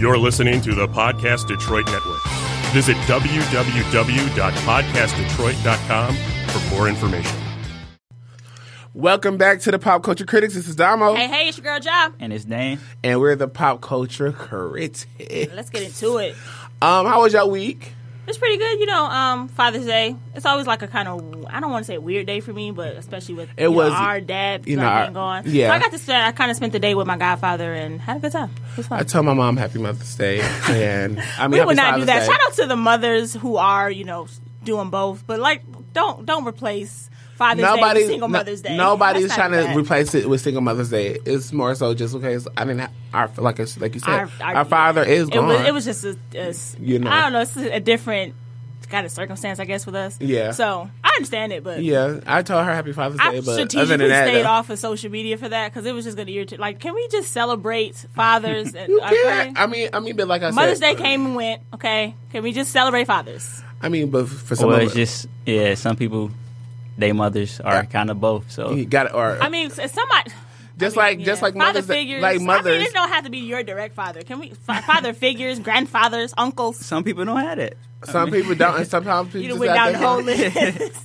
You're listening to the Podcast Detroit Network. Visit www.podcastdetroit.com for more information. Welcome back to the Pop Culture Critics. This is Damo. Hey, hey, it's your girl Job. And his name? And we're the Pop Culture Critics. Let's get into it. Um, how was your week? It's pretty good, you know. Um, Father's Day. It's always like a kind of I don't want to say weird day for me, but especially with It you know, was- our dad you know, our- gone. yeah. so I got to spend. I kind of spent the day with my godfather and had a good time. Was. I tell my mom Happy Mother's Day, and I mean, we would not do that. Day. Shout out to the mothers who are you know doing both, but like don't don't replace Father's Nobody, with Single no- Mother's Day. Nobody's trying to do that. replace it with Single Mother's Day. It's more so just because I didn't. Our like like you said, Our- our, our- father is It gone. was, it was just a, a You know. I don't know. It's a different kind of circumstance, I guess, with us. Yeah. So I understand it, but yeah, I told her Happy Father's I Day, but other strategically than that, stayed uh, off of social media for that because it was just going to irritate. Like, can we just celebrate fathers? And, you okay? can't. I mean, I mean, but like I said. Mother's said, Day came and went. Okay, can we just celebrate fathers? I mean, but for some Well, of it's just yeah. Some people, they mothers are Yeah. kind of both. So you got it, or I mean, s- somebody. just I like mean, just yeah. like father mothers, that- figures. like I mean, mothers. it don't have to be your direct father. Can we father figures, grandfathers, uncles? some people don't have it. some people don't, and sometimes people You just went down the whole list.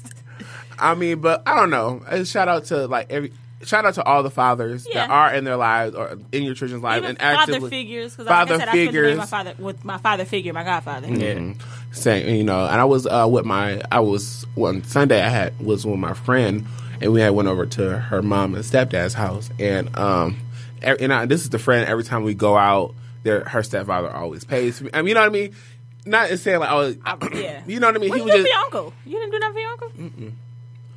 I mean, but I don't know. Uh, Shout out to like every. Shout out to all the fathers Yeah. that are in their lives or in your children's lives Even and father actively figures, because father like I said, I spent the day my father with my father figure, my godfather. Mhm. Saying you know and i was uh with my i was one sunday i had was with my friend and we had went over to her mom and stepdad's house and um e- and I, this is the friend every time we go out there her stepfather always pays for me i mean you know what i mean not saying like oh yeah. you know what i mean What he you was just your uncle? You didn't do nothing for your uncle? Mm-mm.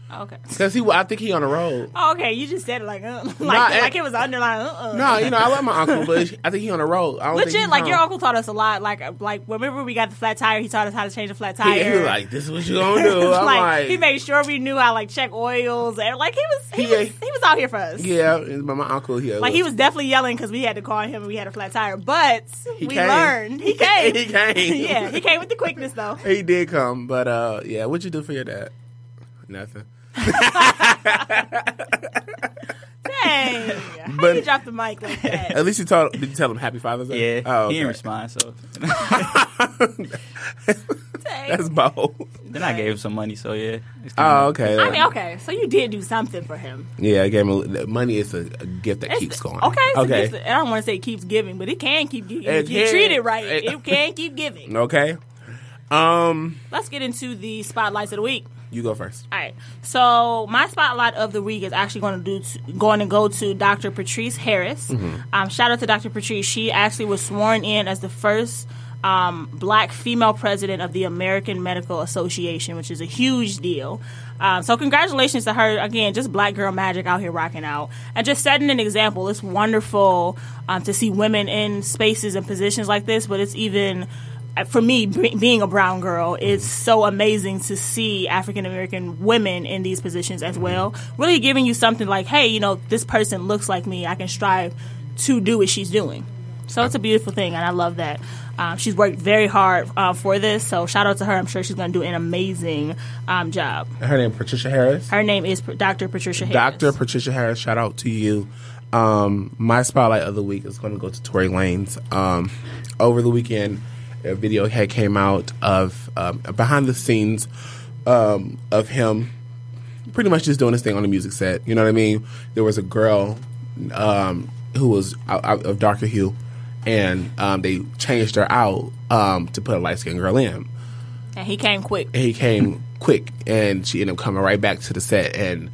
Okay. because he i think he on the road Oh, okay. You just said it like, uh, like, Nah, like it- was underlined. Uh-uh. no you know i love my uncle but i think he on the road I Legit, like your uncle taught us a lot. Like, uh, like remember we got the flat tire? He taught us how to change a flat he, tire. he was like this is what you gonna do like, like, he made sure we knew how like check oils and like he was he, He- was he was out here for us. yeah but my uncle here Like he was definitely yelling because we had to call him and we had a flat tire, but He we came. learned. He came. He came. yeah, he came with the quickness though. He did come, but uh, yeah. What'd you do for your dad? Nothing. Dang, how But- you drop the mic like that? At least you told. Did you tell him Happy Father's Day? Yeah, Oh, he didn't okay. respond. So Dang. That's bold. then I gave him some money. So yeah. Oh, okay. I mean, okay, so you did do something for him. Yeah, I gave him a, money. is a, a gift that It's- keeps going. Okay, so Okay. it's- I don't want to say it keeps giving, but it can keep giving. It if you treat it right, It- it can keep giving. Okay. Um, Let's get into the spotlights of the week. You go first. All right. So my spotlight of the week is actually going to do going to go to Dr. Patrice Harris. Um, shout out to Dr. Patrice. She actually was sworn in as the first um, black female president of the American Medical Association, which is a huge deal. Um, so congratulations to her again. Just black girl magic out here rocking out and just setting an example. It's wonderful um, to see women in spaces and positions like this, but it's even for me, be- being a brown girl, it's so amazing to see African American women in these positions as well. Really giving you something like, hey, you know, this person looks like me. I can strive to do what she's doing. So it's a beautiful thing, and I love that. Um, she's worked very hard uh, for this, so shout out to her. I'm sure she's going to do an amazing um, job. Her name Patricia Harris. Her name is Dr. Patricia Harris. Dr. Patricia Harris, shout out to you. Um, my spotlight of the week is going to go to Tory Lanez. Um, over the weekend, a video had came out of um, behind the scenes um, of him pretty much just doing his thing on the music set. You know what I mean? There was a girl um, who was out, out of darker hue, and um, they changed her out um, to put a light skinned girl in And he came quick. and he came quick and she ended up coming right back to the set and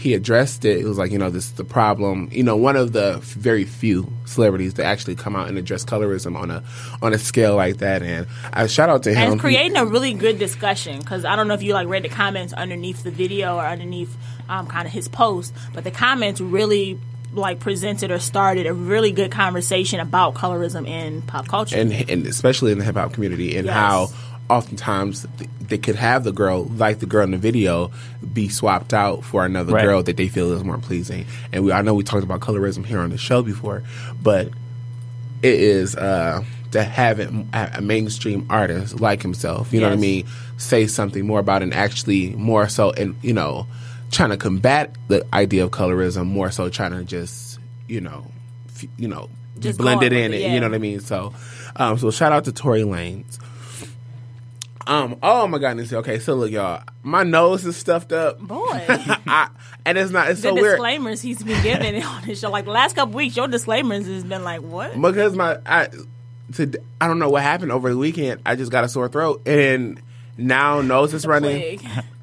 he addressed it. It was like, you know, this is the problem. You know, one of the very few celebrities that actually come out and address colorism on a on a scale like that. And I shout out to him. and it's creating a really good discussion because I don't know if you like read the comments underneath the video or underneath um, kind of his post, but the comments really like presented or started a really good conversation about colorism in pop culture. and and especially in the hip hop community, and Yes. how oftentimes they could have the girl, like the girl in the video, be swapped out for another Right. girl that they feel is more pleasing. And we, I know we talked about colorism here on the show before, but it is uh, to have it, a mainstream artist like himself, you know what I mean, say something more about it and actually more so, and you know, trying to combat the idea of colorism, more so trying to just, you know, f- you know, just blended going in it. yeah. You know what I mean? So, um, so shout out to Tory Lanez. Um, oh my goodness. Okay, so look, y'all, my nose is stuffed up. Boy, I, and it's not. It's the so weird The disclaimers he's been giving on his show, like the last couple weeks, your disclaimers has been like, what? because my I, to, I don't know what happened over the weekend. I just got a sore throat, and now nose is running.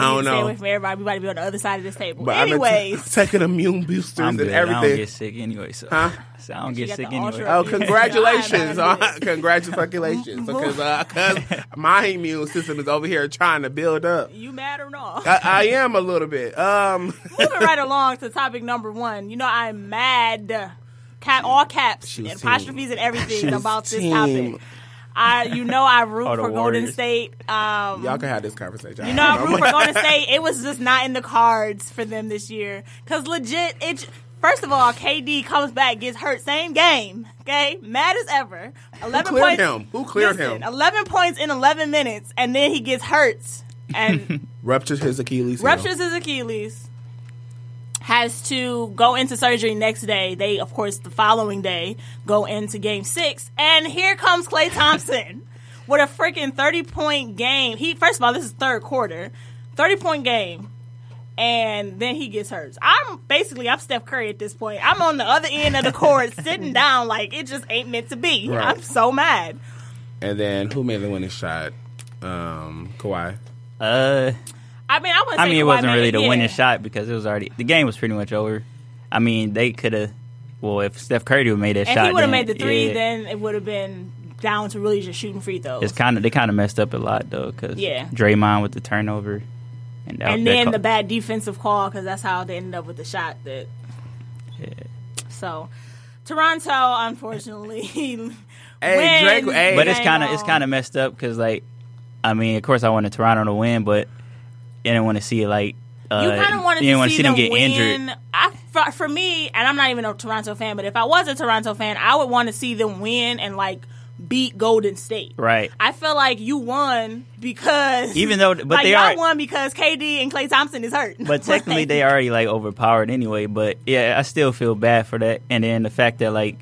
Plague. I don't You need to Stay know. away from everybody. We about to be on the other side of this table. But I've been t- Anyways, taking immune boosters I'm and good. I don't everything. get sick anyway, so, Huh? so I don't You get sick anyway. Oh, Yeah, congratulations! I congratulations! Because uh, 'cause my immune system is over here trying to build up. you mad or not? I, I am a little bit. Um, Moving right along to topic number one. You know, I'm mad. Cap, all caps, and apostrophes, and everything she about this team- topic. I, you know, I root the for Golden State. Um, y'all can have this conversation. You know, I root for Golden State. It was just not in the cards for them this year. Cause legit, it. First of all, KD comes back, gets hurt, same game. Okay, mad as ever. Eleven cleared points. him? Who cleared Listen, him? Eleven points in eleven minutes, and then he gets hurt and Ruptures his Achilles. ruptures his Achilles. Has to go into surgery next day. They, of course, the following day go into Game Six, and here comes Klay Thompson with a freaking thirty point game. He first of all, this is third quarter, thirty point game, and then he gets hurt. I'm basically I'm Steph Curry at this point. I'm on the other end of the court, sitting down like it just ain't meant to be. Right. I'm so mad. And then who made the winning shot? Um, Kawhi. Uh, I mean, I wouldn't I say mean, it wasn't made really the yeah. winning shot because it was already the game was pretty much over. I mean, they could have. Well, if Steph Curry would have made that If shot, he would have made the three, yeah, then it would have been down to really just shooting free throws. it's kind of they kind of messed up a lot though because Yeah. Draymond with the turnover, and, that, and that then co- the bad defensive call because that's how they ended up with the shot that. Yeah. So, Toronto, unfortunately, Hey, Drake- hey. But it's kind of it's kind of messed up because like, I mean, of course I wanted Toronto to win, but I didn't want to see it like. Uh, You kind of wanted to see, see them get win. injured. I, for, me, and I'm not even a Toronto fan, but if I was a Toronto fan, I would want to see them win and like beat Golden State. Right. I feel like you won because Even though- but like, they are- won because KD and Klay Thompson is hurt. But technically, they already like overpowered anyway. But yeah, I still feel bad for that. And then the fact that like,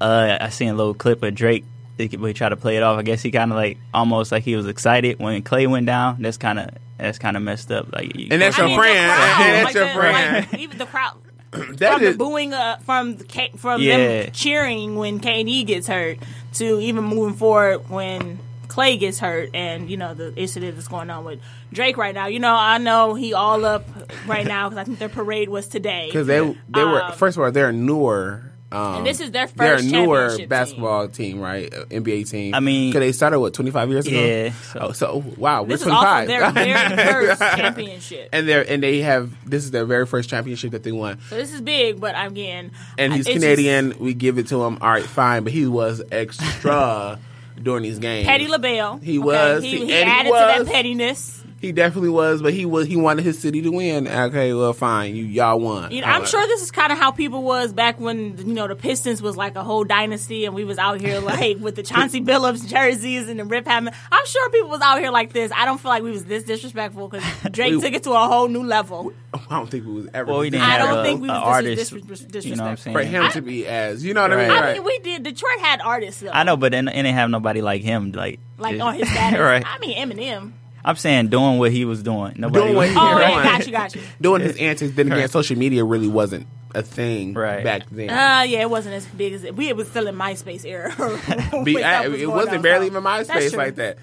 uh, I seen a little clip of Drake. He he tried to play it off. I guess he kind of like almost like he was excited when Klay went down. That's kind of that's kind of messed up. Like, you- And that's I your mean, the friend. crowd, That's like your the- friend. like, even the crowd That from is the booing uh, from the from Yeah. them cheering when KD gets hurt to even moving forward when Klay gets hurt and you know the incident that's going on with Drake right now. You know, I know he all up right now because I think their parade was today. because they they were Um, first of all they're a newer. Um, And this is their they're a newer championship basketball team, right? Uh, NBA team. I mean- because they started what twenty five years ago. Yeah, So, so- oh, so wow, this we're is also 25. their very first championship. and they're and they have this is their very first championship that they won. So this is big, but I'm again, And he's it's just Canadian. we give it to him. All right, fine, but he was extra during these games. Petty LaBelle. He okay? was. He, He- he and he added was. to that pettiness. He definitely was, but he was he wanted his city to win. Okay, well, fine, you y'all won. You know, I'm sure this is kind of how people was back when you know the Pistons was like a whole dynasty, and we was out here like with the Chauncey Billups jerseys and the Rip Hamilton. I'm sure people was out here like this. I don't feel like we was this disrespectful because Drake We- took it to a whole new level. I don't think we was ever. well, we didn't I don't a, think we was artist. disres- dis- you know what I'm saying? for him to be as you know what I mean. Right. I mean, we did. Detroit had artists though. I know, but then and they have nobody like him. Like, like just- on his status. right? I mean, Eminem. I'm saying doing what he was doing. Nobody Doing what was- he Oh, Right. got you, got you. Doing his antics. Then again, social media really wasn't a thing Right. back then. Uh, yeah, it wasn't as big as it. We it was still in MySpace era. Be- I- was it wasn't on, barely so even MySpace like that.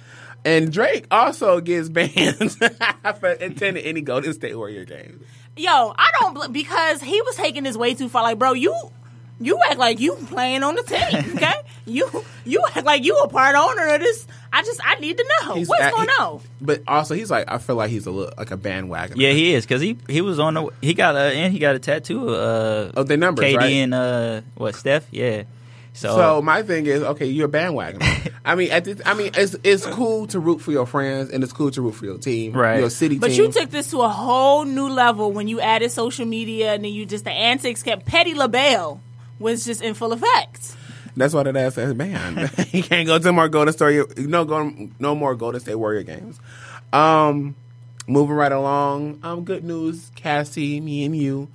And Drake also gets banned for attending any Golden State Warrior games. Yo, I don't bl- because he was taking this way too far. Like, bro, you you act like you playing on the team, okay? you you act like you a part owner of this. I just I need to know He's what's at- going he- on. But also, he's like, I feel like he's a little like a bandwagon. Yeah, he is because he he was on the he got a and he got a tattoo. Uh, Of the numbers, KD right? and uh, what Steph? Yeah. So, So my thing is, okay, you're a bandwagon. I mean, at this, I mean, it's it's cool to root for your friends and it's cool to root for your team, Right. Your city But team. you took this to a whole new level when you added social media and then you just the antics kept Petty LaBelle was just in full effect. That's why that ass says, man, he can't go to more Golden State. No, go no more Golden State Warrior games. Um, moving right along. Um, good news, Cassie, me and you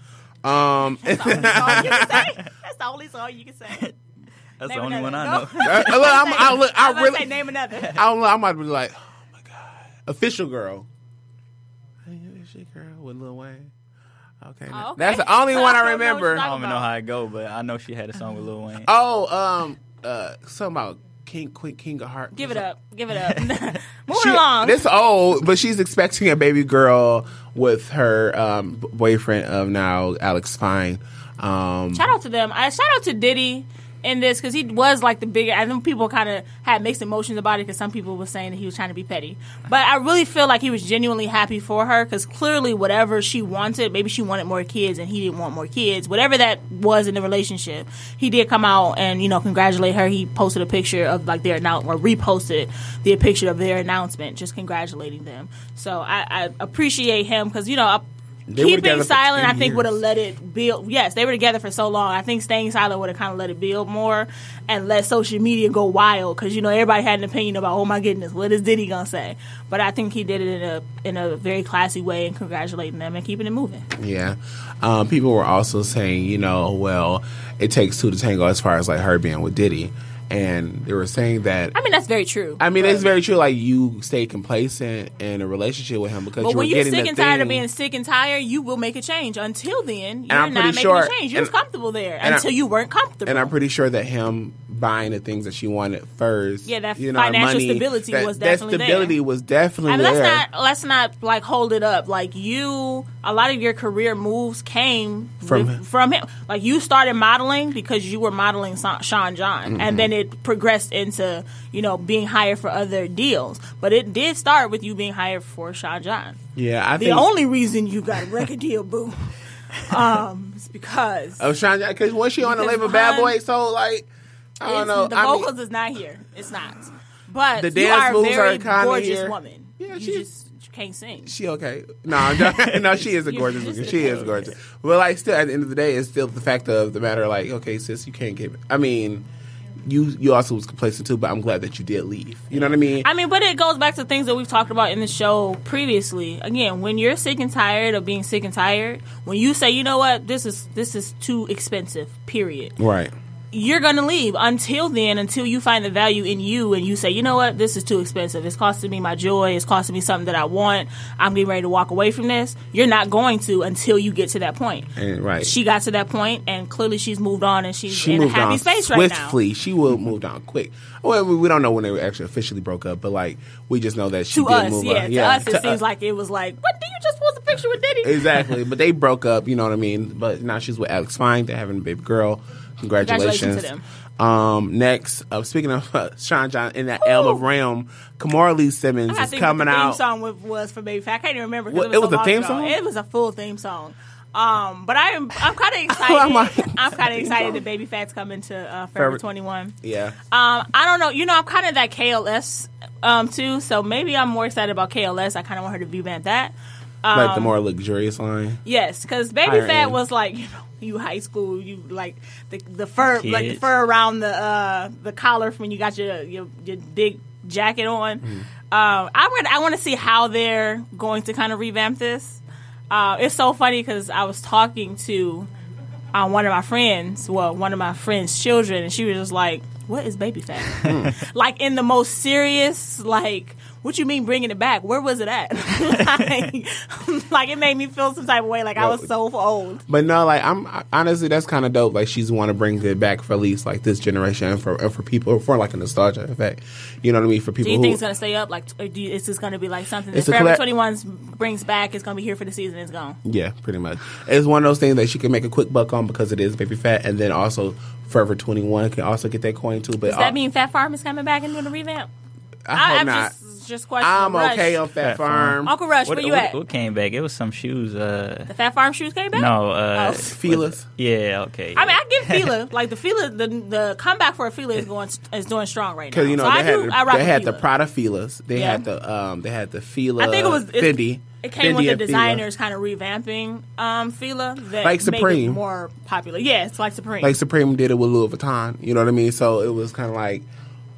Um, That's the only song you can say. That's the only song you can say. That's Name the only another. one I No. know. look, I'm, I, look, I was really, say name another. I don't know. I might be like, oh my god, official girl. Hey, is she girl with Lil Wayne? Okay, Oh, okay. that's the only one I I don't know remember. I don't even know how it go, but I know she had a song with Lil Wayne. Oh, um, uh, something about King, King, King of Heart. Give it up. Give it up. Moving She, along. This old, but she's expecting a baby girl with her um, boyfriend of now, Alex Fine. Um, shout out to them. I shout out to Diddy in this because he was like the bigger. I know people kind of had mixed emotions about it because some people were saying that he was trying to be petty, but I really feel like he was genuinely happy for her because clearly whatever she wanted, maybe she wanted more kids and he didn't want more kids. Whatever that was in the relationship, he did come out and you know congratulate her. He posted a picture of like their announcement or reposted the picture of their announcement, just congratulating them. So I, I appreciate him because you know. I, They Keeping silent, I think, would have let it build. Yes, they were together for so long. I think staying silent would have kind of let it build more and let social media go wild because you know everybody had an opinion about, oh my goodness, what is Diddy gonna say? But I think he did it in a in a very classy way and congratulating them and keeping it moving. Yeah. Um, people were also saying, you know, well, it takes two to tango as far as like her being with Diddy. And they were saying that. I mean, that's very true. I mean, it's very true. Like you stay complacent in a relationship with him because But you when you're getting sick and tired of being sick and tired, you will make a change. Until then, you're not making sure- a change. You're and- comfortable there and I- until you weren't comfortable. And I'm pretty sure that him buying the things that she wanted first, Yeah, that you know, financial money, stability that, was that definitely there. stability was definitely I mean, let's not let's not like hold it up. Like you, a lot of your career moves came From with- from him. Like you started modeling because you were modeling Sean John, Mm-hmm. and then it progressed into you know being hired for other deals. But it did start with you being hired for Sean John. yeah, I The think. only reason you got a record deal, boo, um, is because of Sean, because was she on the label Bad Boy? So like, I don't it's- know. the I mean- vocals is not here. It's not. But The you dance are a moves very are kinda gorgeous here. woman. Yeah, you she's- just can't sing. She okay? No, I'm just, no, she is a gorgeous. woman. She is gorgeous. But like, still, at the end of the day, it's still the fact of the matter. Like, okay, sis, you can't give. I mean, you you also was complacent too, but I'm glad that you did leave. You know what I mean? I mean, but it goes back to things that we've talked about in the show previously. Again, when you're sick and tired of being sick and tired, when you say, you know what, this is this is too expensive, period. right. You're gonna leave. Until then, until you find the value in you and you say, you know what, this is too expensive. It's costing me my joy. It's costing me something that I want. I'm getting ready to walk away from this. You're not going to until you get to that point. And right. She got to that point, and clearly she's moved on, and she's she in a happy on space right now. swiftly. She will move down quick. Well, we don't know when they actually officially broke up, but like we just know that she To did us, move yeah, on. to us, it to seems us. like it was like, what? do you just post a picture with Diddy? exactly. But they broke up. You know what I mean? But now she's with Alex Fine. They're having a baby girl. Congratulations. Congratulations to them. Um, next, uh, speaking of uh, Sean John in that Elm of Realm, Kimora Lee Simmons I is coming what the theme out. song was, for Baby Phat. I can't even remember. it was, it was so a theme ago. song? It was a full theme song. Um, but I am I'm kind of I'm excited. like, I'm kind of excited that Baby Phat's coming to uh, Forever- Forever 21. Yeah. Um, I don't know. You know, I'm kind of that KLS um too. So maybe I'm more excited about KLS. I kind of want her to revamp that. Um, like the more luxurious line. Yes, because Baby Higher Fat end. was like you know you high school you like the the fur like the fur around the uh the collar when you got your your, your big jacket on. Mm-hmm. Um, I would I want to see how they're going to kind of revamp this. Uh, it's so funny because I was talking to uh, one of my friends, well, one of my friends' children, and she was just like, "What is baby fat?" Hmm. like in the most serious, like, "What you mean bringing it back? Where was it at?" like, like, it made me feel some type of way, like I was so old. But no, like I'm honestly, that's kind of dope. Like she's want to bring it back for at least like this generation and for and for people for like a nostalgia effect. You know what I mean? For people Do you who think it's gonna stay up? Like, you, is this gonna be like something that Forever Twenty One brings back? It's gonna be here for the season. It's gone. Yeah, pretty much. It's one of those things that she can make a quick buck on because it is baby fat, and then also Forever Twenty One can also get that coin too. But Does that uh, mean Phat Farm is coming back and doing a revamp? I hope I'm not. just just questioning. I'm Rush. okay on Fat Phat Farm. Farm. Uncle Rush, What, where you what, at? what came back? It was some shoes. Uh, The Phat Farm shoes came back. no, uh, Oh. Feelers. yeah, okay. I mean, I give Fila like the Fila the the comeback for a Fila is going is doing strong right now. Because you know so they I had do. the, I rock they with had the Prada Feelers. They Yeah. had the um they had the Fila. I think it was Fendi. It came Fendi with the and Fila. designers kind of revamping um Fila that Like make it Supreme. more popular. Yeah, it's like Supreme. Like Supreme did it with Louis Vuitton. You know what I mean? So it was kind of like,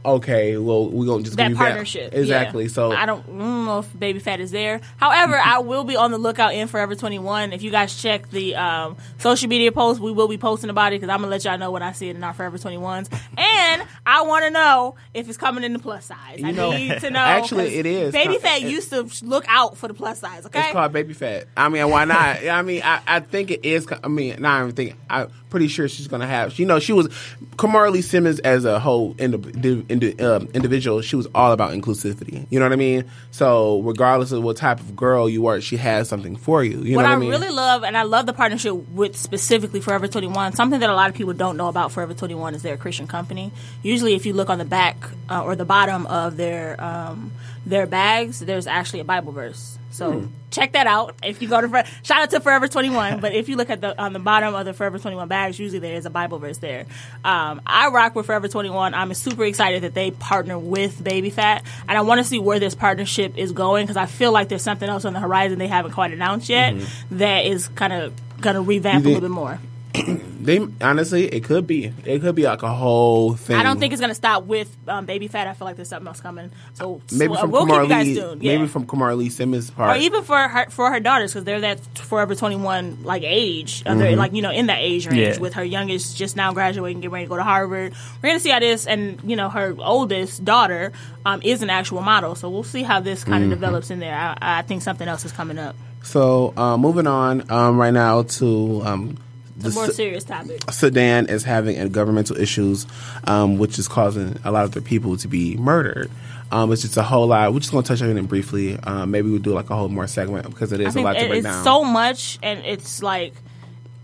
okay, well, we're gonna just that give partnership. yeah. exactly. So I don't, I don't know if Baby Phat is there. However, I will be on the lookout in Forever 21. If you guys check the um, social media posts, we will be posting about it because I'm gonna let y'all know when I see it in our Forever 21s. And I want to know if it's coming in the plus size. I You know, need to know. Actually, it is. Baby Phat used to look out for the plus size. Okay. It's called baby fat. I mean, why not? I mean, I, I think it is. I mean, not even think. I'm pretty sure she's gonna have. You know, she was Kimora Lee Simmons as a whole indi- indi- um, individual. She was all about inclusivity. You know what I mean? So regardless of what type of girl you are, she has something for you. You what know I what I mean? really love, and I love the partnership with specifically Forever 21, something that a lot of people don't know about Forever 21 is they're a Christian company. Usually, if you look on the back uh, or the bottom of their um, their bags, there's actually a Bible verse. So Hmm. check that out. If you go to Fore- shout out to Forever 21, but if you look at the on the bottom of the Forever 21 bags, usually there is a Bible verse there. Um, I rock with Forever 21. I'm super excited that they partner with Baby Phat, and I want to see where this partnership is going because I feel like there's something else on the horizon they haven't quite announced yet that is kind of gonna revamp Mm-hmm. A little bit more. They honestly, it could be. It could be like a whole thing. I don't think it's gonna stop with um, Baby Phat. I feel like there's something else coming. So maybe so from we'll keep Kimora you guys Lee. Yeah. Maybe from Kimora Lee Simmons' part. or even for her for her daughters because they're that Forever 21 like age, uh, Mm-hmm. like you know in that age range Yeah. with her youngest just now graduating, getting ready to go to Harvard. We're gonna see how this and you know her oldest daughter um, is an actual model, so we'll see how this kind of Mm-hmm. develops in there. I, I think something else is coming up. so uh, moving on um, right now to um, the more serious topic. Sudan is having uh, governmental issues, um, which is causing a lot of their people to be murdered. Um, it's just a whole lot. We're just going to touch on it briefly. Um, maybe we'll do like a whole more segment because it is a lot to break it's down. so much, and it's like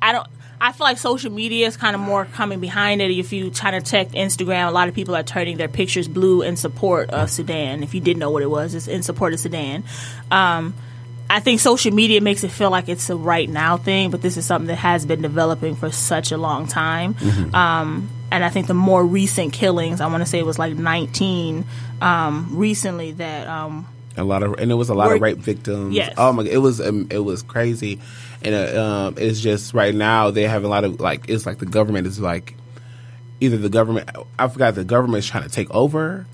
I don't. I feel like social media is kind of more coming behind it. If you try to check Instagram, a lot of people are turning their pictures blue in support of Sudan. If you didn't know what it was, it's in support of Sudan. Um, I think social media makes it feel like it's a right now thing, but this is something that has been developing for such a long time. Mm-hmm. Um, and I think the more recent killings, I want to say it was like 19 um, recently that um, a lot of, and it was a lot of rape victims. Yes. Oh my! God, it was um, it was crazy, and uh, um, it's just right now they have a lot of like it's like the government is like either the government I forgot the government is trying to take over,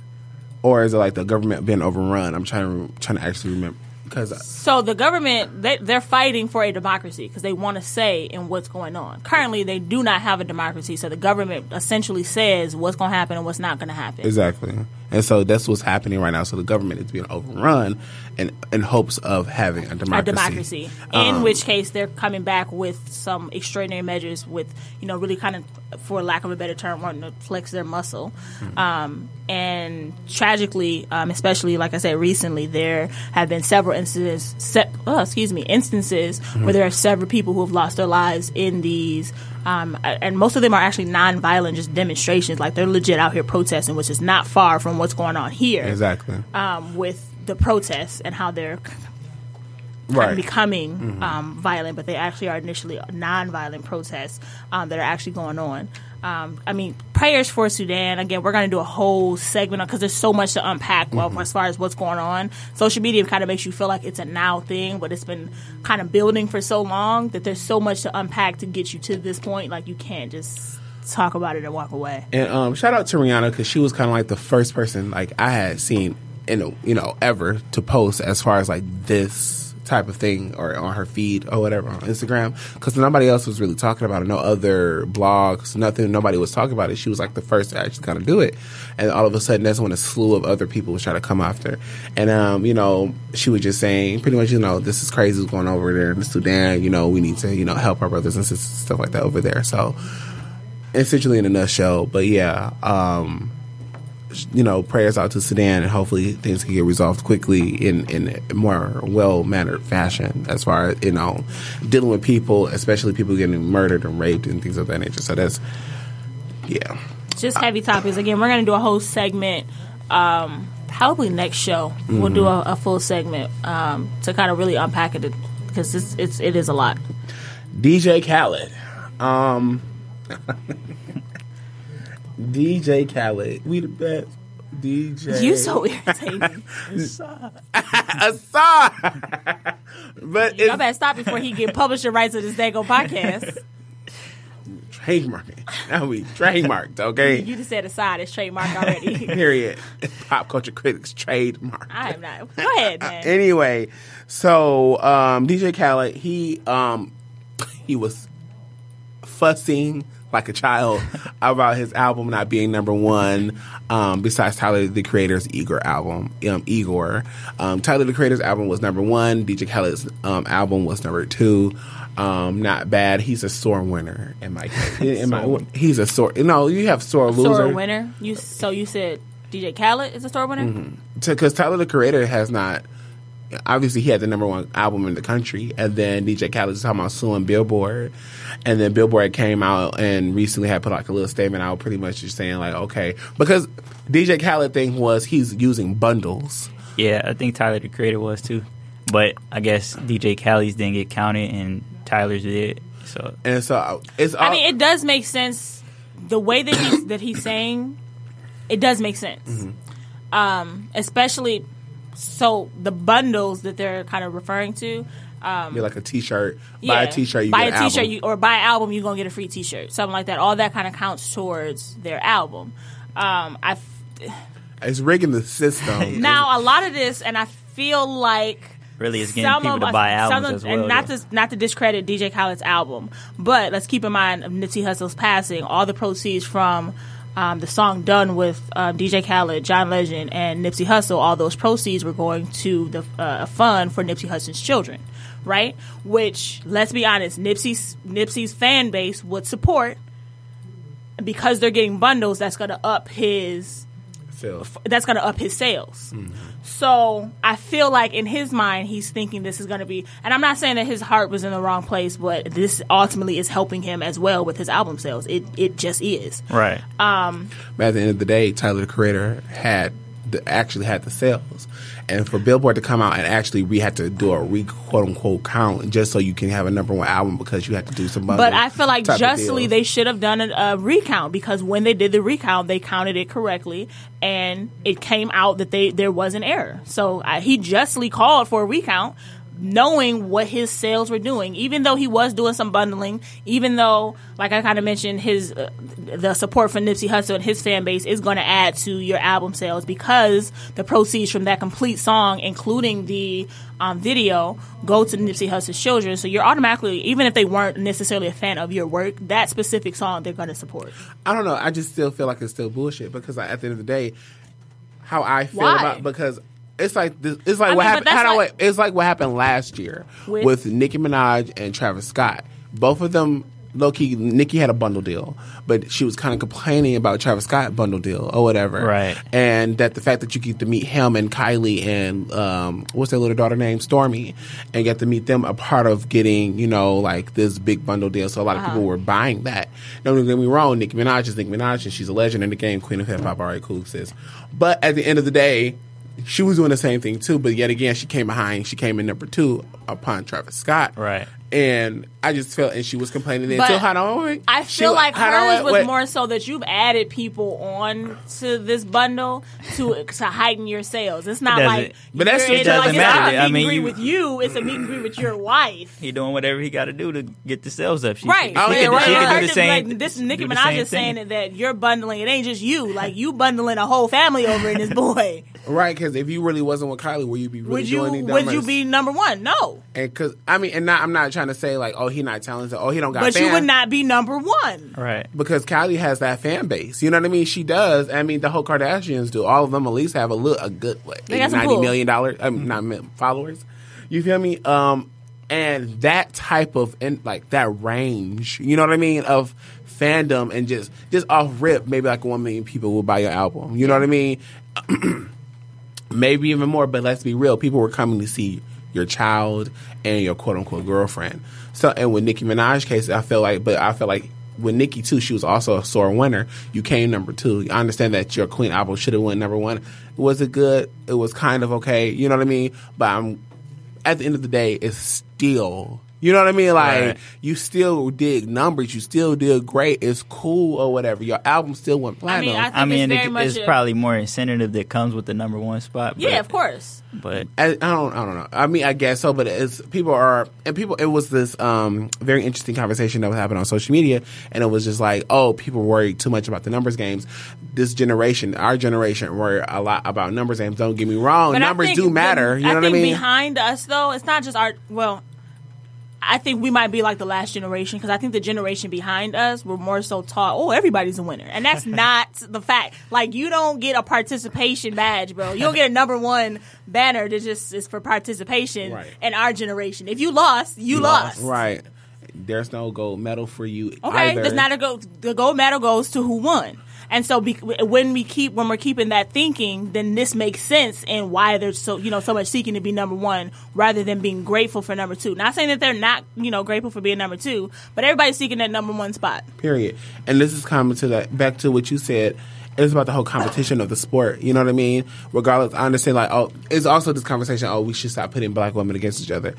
or is it like the government being overrun? I'm trying to trying to actually remember because So the government they, they're fighting for a democracy because they want to say in what's going on. Currently, they do not have a democracy, so the government essentially says what's going to happen and what's not going to happen. Exactly. And so that's what's happening right now. So the government is being overrun in, in hopes of having a democracy. A democracy, in Um, which case they're coming back with some extraordinary measures, with you know really kind of, for lack of a better term, wanting to flex their muscle. Hmm. Um, and tragically, um, especially like I said recently, there have been several instances. Se- oh, excuse me, instances Hmm. where there are several people who have lost their lives in these. Um, and most of them are actually non-violent, just demonstrations. Like they're legit out here protesting, which is not far from what's going on here Exactly. um, with the protests and how they're right. becoming um, violent, but they actually are initially non-violent protests um, that are actually going on. Um, I mean, prayers for Sudan. Again, we're going to do a whole segment because there's so much to unpack well, as far as what's going on. Social media kind of makes you feel like it's a now thing, but it's been kind of building for so long that there's so much to unpack to get you to this point. Like you can't just talk about it and walk away. And um, shout out to Rihanna because she was kind of like the first person like I had seen in you know ever to post as far as like this type of thing or on her feed or whatever on Instagram because nobody else was really talking about it. No other blogs, nothing. Nobody was talking about it. She was like the first to actually kind of do it, and all of a sudden that's when a slew of other people was trying to come after. And um, you know, she was just saying pretty much, you know, this is crazy what's going over there in Sudan. You know, we need to you know help our brothers and sisters stuff like that over there. So essentially in a nutshell. But yeah, um, you know, prayers out to Sudan, and hopefully things can get resolved quickly in in a more well mannered fashion. As far as you know, dealing with people, especially people getting murdered and raped and things of that nature. So that's yeah. just heavy topics. Again, we're going to do a whole segment. Um, probably next show we'll do a, a full segment um, to kind of really unpack it because it's, it's it is a lot. DJ Khaled. Um, DJ Khaled, we the best. DJ. You so irritating. a song, but Y'all better stop before he get publisher rights of this Dago podcast. trademarking. That would be trademarked, okay? You just said aside, it's trademark already. Period. Pop culture critics trademark. I am not. Go ahead, man. Anyway, so um, DJ Khaled, he um, he was fussing like a child about his album not being number one. Um, besides Tyler the Creator's Igor album, um, Igor, um, Tyler the Creator's album was number one. DJ Khaled's um, album was number two. Um, not bad. He's a sore winner in my case. In my, he's a sore. No, you have sore loser. Sore winner. You so you said DJ Khaled is a sore winner. because Tyler the Creator has not. Obviously, he had the number one album in the country, and then DJ Khaled was talking about suing Billboard, and then Billboard came out and recently had put like a little statement out, pretty much just saying like, okay, because DJ Khaled thing was he's using bundles. Yeah, I think Tyler the Creator was too, but I guess DJ Khaled's didn't get counted and Tyler's did. So And so it's. I mean, it does make sense. The way that he's that he's saying, it does make sense. Mm-hmm. Um, especially so the bundles that they're kind of referring to. Um, be like a T-shirt. Buy yeah, a T-shirt. You buy get a an T-shirt, album. you, or buy an album, you're gonna get a free T-shirt, something like that. All that kind of counts towards their album. Um, I f- It's rigging the system. now a lot of this, and I feel like really, it's getting some people of to us- buy some albums of- as well. And not though. to not to discredit DJ Khaled's album, but let's keep in mind of Nipsey Hussle's passing. All the proceeds from um, the song "Done" with um, DJ Khaled, John Legend, and Nipsey Hussle, all those proceeds were going to the uh, a fund for Nipsey Hussle's children, right? Which, let's be honest, Nipsey's Nipsey's fan base would support because they're getting bundles. That's going to up his So, that's going to up his sales. So I feel like in his mind, he's thinking this is going to be, and I'm not saying that his heart was in the wrong place, but this ultimately is helping him as well with his album sales. It it just is. right. Um, But at the end of the day, Tyler the Creator had the, actually had the sales, and for Billboard to come out and actually we had to do a re quote unquote count just so you can have a number one album because you had to do some. But I feel like justly they should have done a, a recount because when they did the recount, they counted it correctly, and it came out that they there was an error. So I, he justly called for a recount, knowing what his sales were doing. Even though he was doing some bundling, even though, like I kind of mentioned, his uh, the support for Nipsey Hussle and his fan base is going to add to your album sales because the proceeds from that complete song, including the um, video, go to Nipsey Hussle's children. So you're automatically, even if they weren't necessarily a fan of your work, that specific song they're going to support. I don't know. I just still feel like it's still bullshit because like, at the end of the day, how I feel Why? about because it's like this, it's like I what mean, happened. that's How do I, like- it's like what happened last year With- with, Nicki Minaj and Travis Scott. Both of them. Low key, Nicki had a bundle deal, but she was kind of complaining about Travis Scott bundle deal or whatever. Right. And that the fact that you get to meet him and Kylie and um, what's their little daughter name, Stormi, and get to meet them a part of getting, you know, like this big bundle deal. So a lot of people were buying that. Don't get me wrong, Nicki Minaj is Nicki Minaj and she's a legend in the game, queen of hip hop, all right, cool, sis. But at the end of the day, she was doing the same thing too, but yet again, she came behind. She came in number two upon Travis Scott. Right. And I just felt, and she was complaining But until how do I she- feel like how do I- hers was wait. more so that you've added people on to this bundle to to heighten your sales. It's not It like, doesn't- But that's you're- just- it's like doesn't it's not matter. a I meet mean, and greet you- with you. It's a meet and greet with your wife. He doing whatever he got to do to get the sales up. She, Right, She, Oh, she yeah, could, right, she right. do the same. Like, this Nicki do the Minaj same is thing. saying that you're bundling. It ain't just you. Like you bundling a whole family over in this boy. Right, because if you really wasn't with Kylie, would you be really would you doing would you be number one? No, And because I mean, and not, I'm not trying to say like, oh, he not talented, oh, he don't got. but you would not be number one. Right. because Kylie has that fan base. You know what I mean? She does. I mean, the whole Kardashians do. All of them at least have a little, a good what, They got some 90 pull. million dollars, um, not followers. You feel me? Um, and that type of and like that range. You know what I mean? Of fandom and just just off rip, maybe like one million people will buy your album. You know what I mean? maybe even more. But let's be real, people were coming to see your child and your quote unquote girlfriend. So, and with Nicki Minaj case, I feel like, but I feel like with Nicki too, she was also a sore winner. You came number two. I understand that your Queen album should have went number one. Was it good? It was kind of okay. You know what I mean? But I'm at the end of the day, it's still You know what I mean? Like Right. you still did numbers, you still did great. It's cool or whatever. Your album still went platinum. I think I mean, it's very it, much it's a- probably more incentive that comes with the number one spot. Yeah, of course. But I, I don't I don't know. I mean I guess so, but it's people are and people it was this um very interesting conversation that was happening on social media and it was just like, oh, people worry too much about the numbers games. This generation, our generation worry a lot about numbers games. Don't get me wrong. But numbers think do the- matter. You know I what I mean? behind us, though, it's not just our. Well, I think we might be like the last generation because I think the generation behind us were more so taught, oh, everybody's a winner, and that's not the fact. Like, you don't get a participation badge, bro. You don't get a number one banner that just is for participation. Right. In our generation, if you lost, you, lost. Right. There's no gold medal for you Okay, either. there's not a go. The gold medal goes to who won. And so, be, when we keep when we're keeping that thinking, then this makes sense and why there's so you know so much seeking to be number one rather than being grateful for number two. Not saying that they're not you know grateful for being number two, but everybody's seeking that number one spot. period. And this is coming to that back to what you said. It's about the whole competition of the sport. You know what I mean? Regardless, I understand. Like, oh, it's also this conversation. Oh, we should stop putting black women against each other.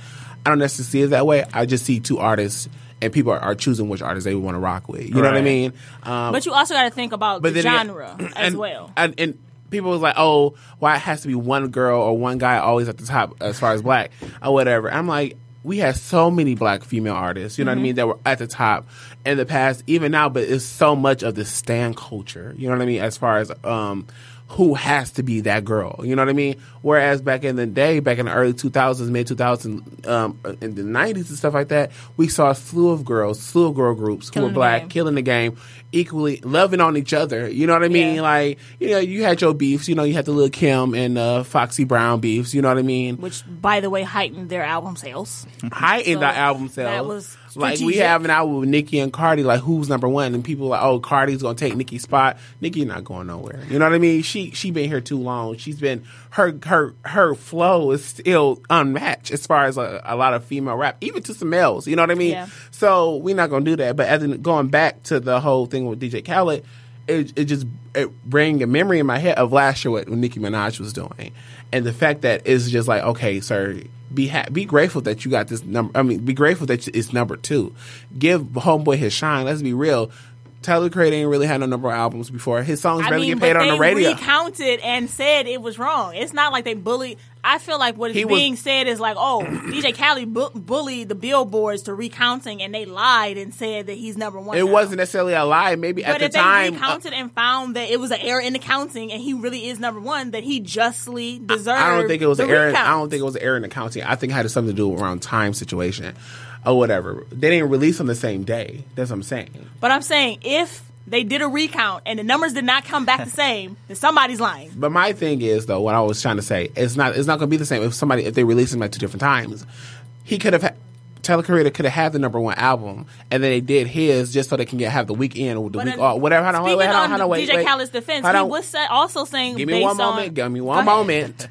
I don't necessarily see it that way. I just see two artists, and people are, are choosing which artists they want to rock with. You know what I mean? Um, But you also got to think about the then again- genre as and, well. And, and people was like, oh, why it has to be one girl or one guy always at the top as far as black or whatever. I'm like, we had so many black female artists, you know Mm-hmm. what I mean, that were at the top in the past, even now, but it's so much of the stan culture, you know what I mean, as far as um who has to be that girl, you know what I mean? Whereas back in the day, back in the early 2000s, mid 2000s, um, in the 90s and stuff like that, we saw a slew of girls, slew of girl groups who were black, killing the game, equally loving on each other. You know what I mean? Yeah. Like, you know, you had your beefs. You know, you had the little Kim and uh, Foxy Brown beefs. You know what I mean? which, by the way, heightened their album sales. Heightened So the album sales. that was like we have an album with Nicki and Cardi. Like, who's number one? And people are like, oh, Cardi's gonna take Nicki's spot. Nicki not going nowhere. You know what I mean? She she been here too long. She's been her her her flow is still unmatched as far as a, a lot of female rap, even to some males. You know what I mean? Yeah. So we're not gonna do that. But as in going back to the whole thing with DJ Khaled, it, it just it bring a memory in my head of last year what Nicki Minaj was doing, and the fact that it's just like okay, sir, be ha- be grateful that you got this number. I mean, be grateful that it's number two. Give Homeboy his shine. Let's be real. Tyler Creator ain't really had no number of albums before. His songs I barely mean, get paid but on the radio. They recounted and said it was wrong. It's not like they bullied. I feel like what is He was- being said is like, oh, DJ Khaled bu- bullied the billboards to recounting, and they lied and said that he's number one. it now. wasn't necessarily a lie. Maybe But at the if time, they uh, recounted and found that it was an error in the counting, and he really is number one, that he justly deserved. I don't think it was the an error. recount. I don't think it was an error in accounting. I think it had something to do with around time situation or whatever. They didn't release on the same day. That's what I'm saying. But I'm saying if they did a recount and the numbers did not come back the same, then somebody's lying. But my thing is though, what I was trying to say, it's not it's not going to be the same if somebody if they release him at two different times. He could have. Ha- Tyler Creator could have had the number one album, and then they did his just so they can get have the weekend or the But week off, whatever. Hold on, wait, hold on, hold on, wait, DJ wait. Khaled's defense, Hold he on. was also saying Give me one moment. on- Give me one moment.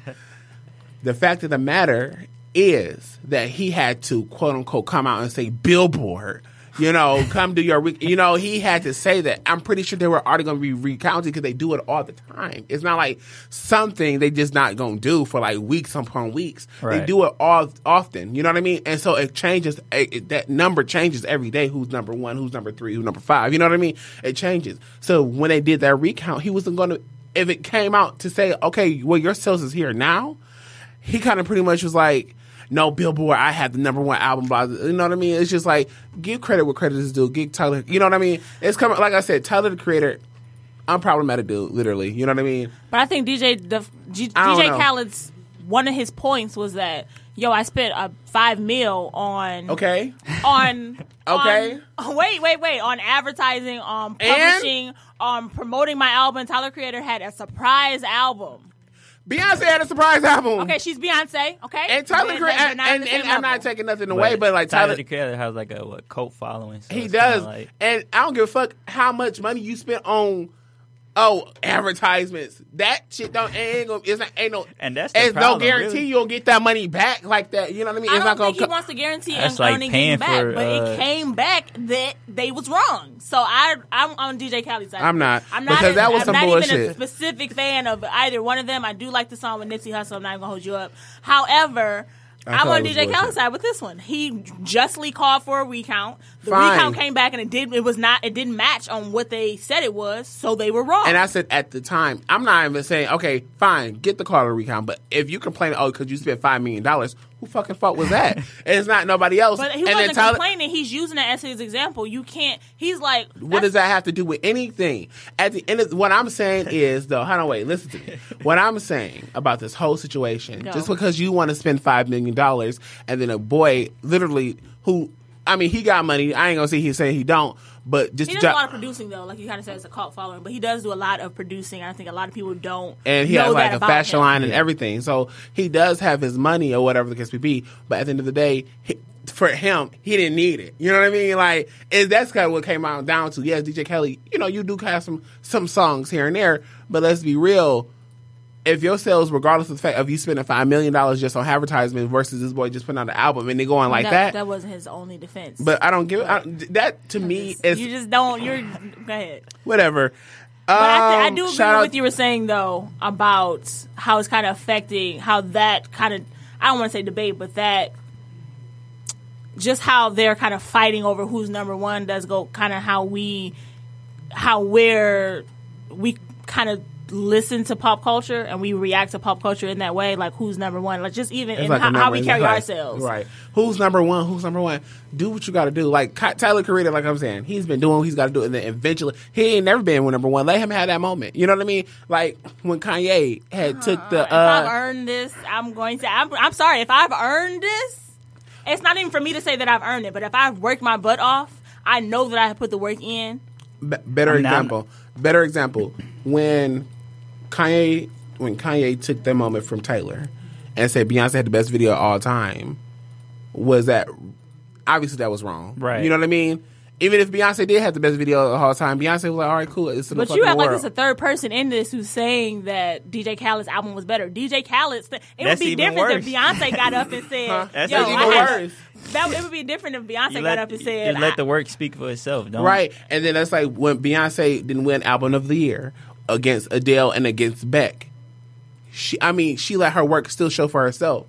the fact of the matter is that he had to quote unquote come out and say billboard. You know, come do your. You know, he had to say that. I'm pretty sure they were already going to be recounted because they do it all the time. It's not like something they just not going to do for like weeks upon weeks. They do it all often. You know what I mean? And so it changes. It, it- that number changes every day. Who's number one? Who's number three? Who's number five? You know what I mean? It changes. So when they did that recount, he wasn't going to. If it came out to say, okay, well, your sales is here now, he kind of pretty much was like, no, Billboard, I had the number one album, blah. You know what I mean? It's just like, give credit where credit is due. Give Tyler, you know what I mean? It's coming, like I said, Tyler the creator, unproblematic dude, literally. You know what I mean? But I think DJ the G, I DJ know. Khaled's one of his points was that yo, I spent a five mil on Okay. on Okay. on- wait, wait, wait on advertising, um, on publishing, on promoting my album. Tyler Creator had a surprise album. Beyonce had a surprise album. Okay, she's Beyonce. Okay, And Tyler They're- Creator, and, and, and I'm not taking nothing away, but like Tyler, Tyler, Creator has like a what cult following. So he does. Like, and I don't give a fuck how much money you spent on. Oh, advertisements. That shit don't ain't gonna. It's not, ain't no. And that's the It's no guarantee really. you'll get that money back like that. You know what I mean? I it's don't not gonna. think he co- wants to guarantee That's and like earning paying back, for, but uh, it came back that they was wrong. So I, I'm on DJ Khaled's side. I'm not, I'm not. because a- that was I'm some not even a bullshit. specific fan of either one of them. I do like the song with Nipsey Hussle. I'm not gonna hold you up. However. I'm thought on DJ. Khaled's side with this one. He justly called for a recount. The Fine. recount came back and it did. It was not. It didn't match on what they said it was, so they were wrong. And I said at the time, I'm not even saying, okay, fine, get the Carter recount. But if you complain, oh, because you spent five million dollars, who fucking fault was that? and it's not nobody else. but he and wasn't Tyler- complaining. He's using that as his example. You can't. He's like, What does that have to do with anything? At the end of what I'm saying is though, hold on, wait, listen to me. What I'm saying about this whole situation, Go. just because you want to spend five million dollars and then a boy literally who I mean he got money, I ain't gonna say he's saying he don't, but just He to does a lot of producing though, like you kind of said, it's a cult following. But he does do a lot of producing. I think a lot of people don't. and he know has like a fashion him. line and everything. So he does have his money or whatever the case may be. But at the end of the day, he, for him, he didn't need it. You know what I mean? Like it, that's kind of what came out down to. Yes, DJ Kelly, you know, you do have some some songs here and there, but let's be real. If your sales, regardless of the fact of you spending five million dollars just on advertisement versus this boy just putting out an album and they going like that, that, that wasn't his only defense. but I don't give I, that to me is you just don't. You're go ahead. whatever. But I, th- I Um, do agree with what you were saying though about how it's kind of affecting how that kind of I don't want to say debate, but that just how they're kind of fighting over who's number one does go kind of how we how we're we kind of listen to pop culture and we react to pop culture in that way, like who's number one, like just even in like how, how we carry house. ourselves. Right. Who's number one? Who's number one? Do what you got to do. Like Tyler Creator, like I'm saying, he's been doing what he's got to do, and then eventually he ain't never been number one. Let him have that moment. You know what I mean? Like when Kanye had took the. if I've uh earned this, I'm going to. I'm, I'm sorry. If I've earned this, it's not even for me to say that I've earned it. But if I've worked my butt off, I know that I have put the work in. be- better I'm not- example. Better example. When Kanye when Kanye took that moment from Taylor and said Beyonce had the best video of all time, was that obviously that was wrong. Right. You know what I mean? Even if Beyonce did have the best video of all time, Beyonce was like, "All right, cool." It's in the But you fucking act like world. there's a third person in this who's saying that DJ Khaled's album was better. DJ Khaled's. It would be different worse. if Beyonce got up and said, That's "Yo, even I had- worse. That it would be different if Beyonce You got up and you said, let the work speak for itself, don't Right. And then that's like when Beyonce didn't win album of the year against Adele and against Beck. She I mean, she let her work still show for herself.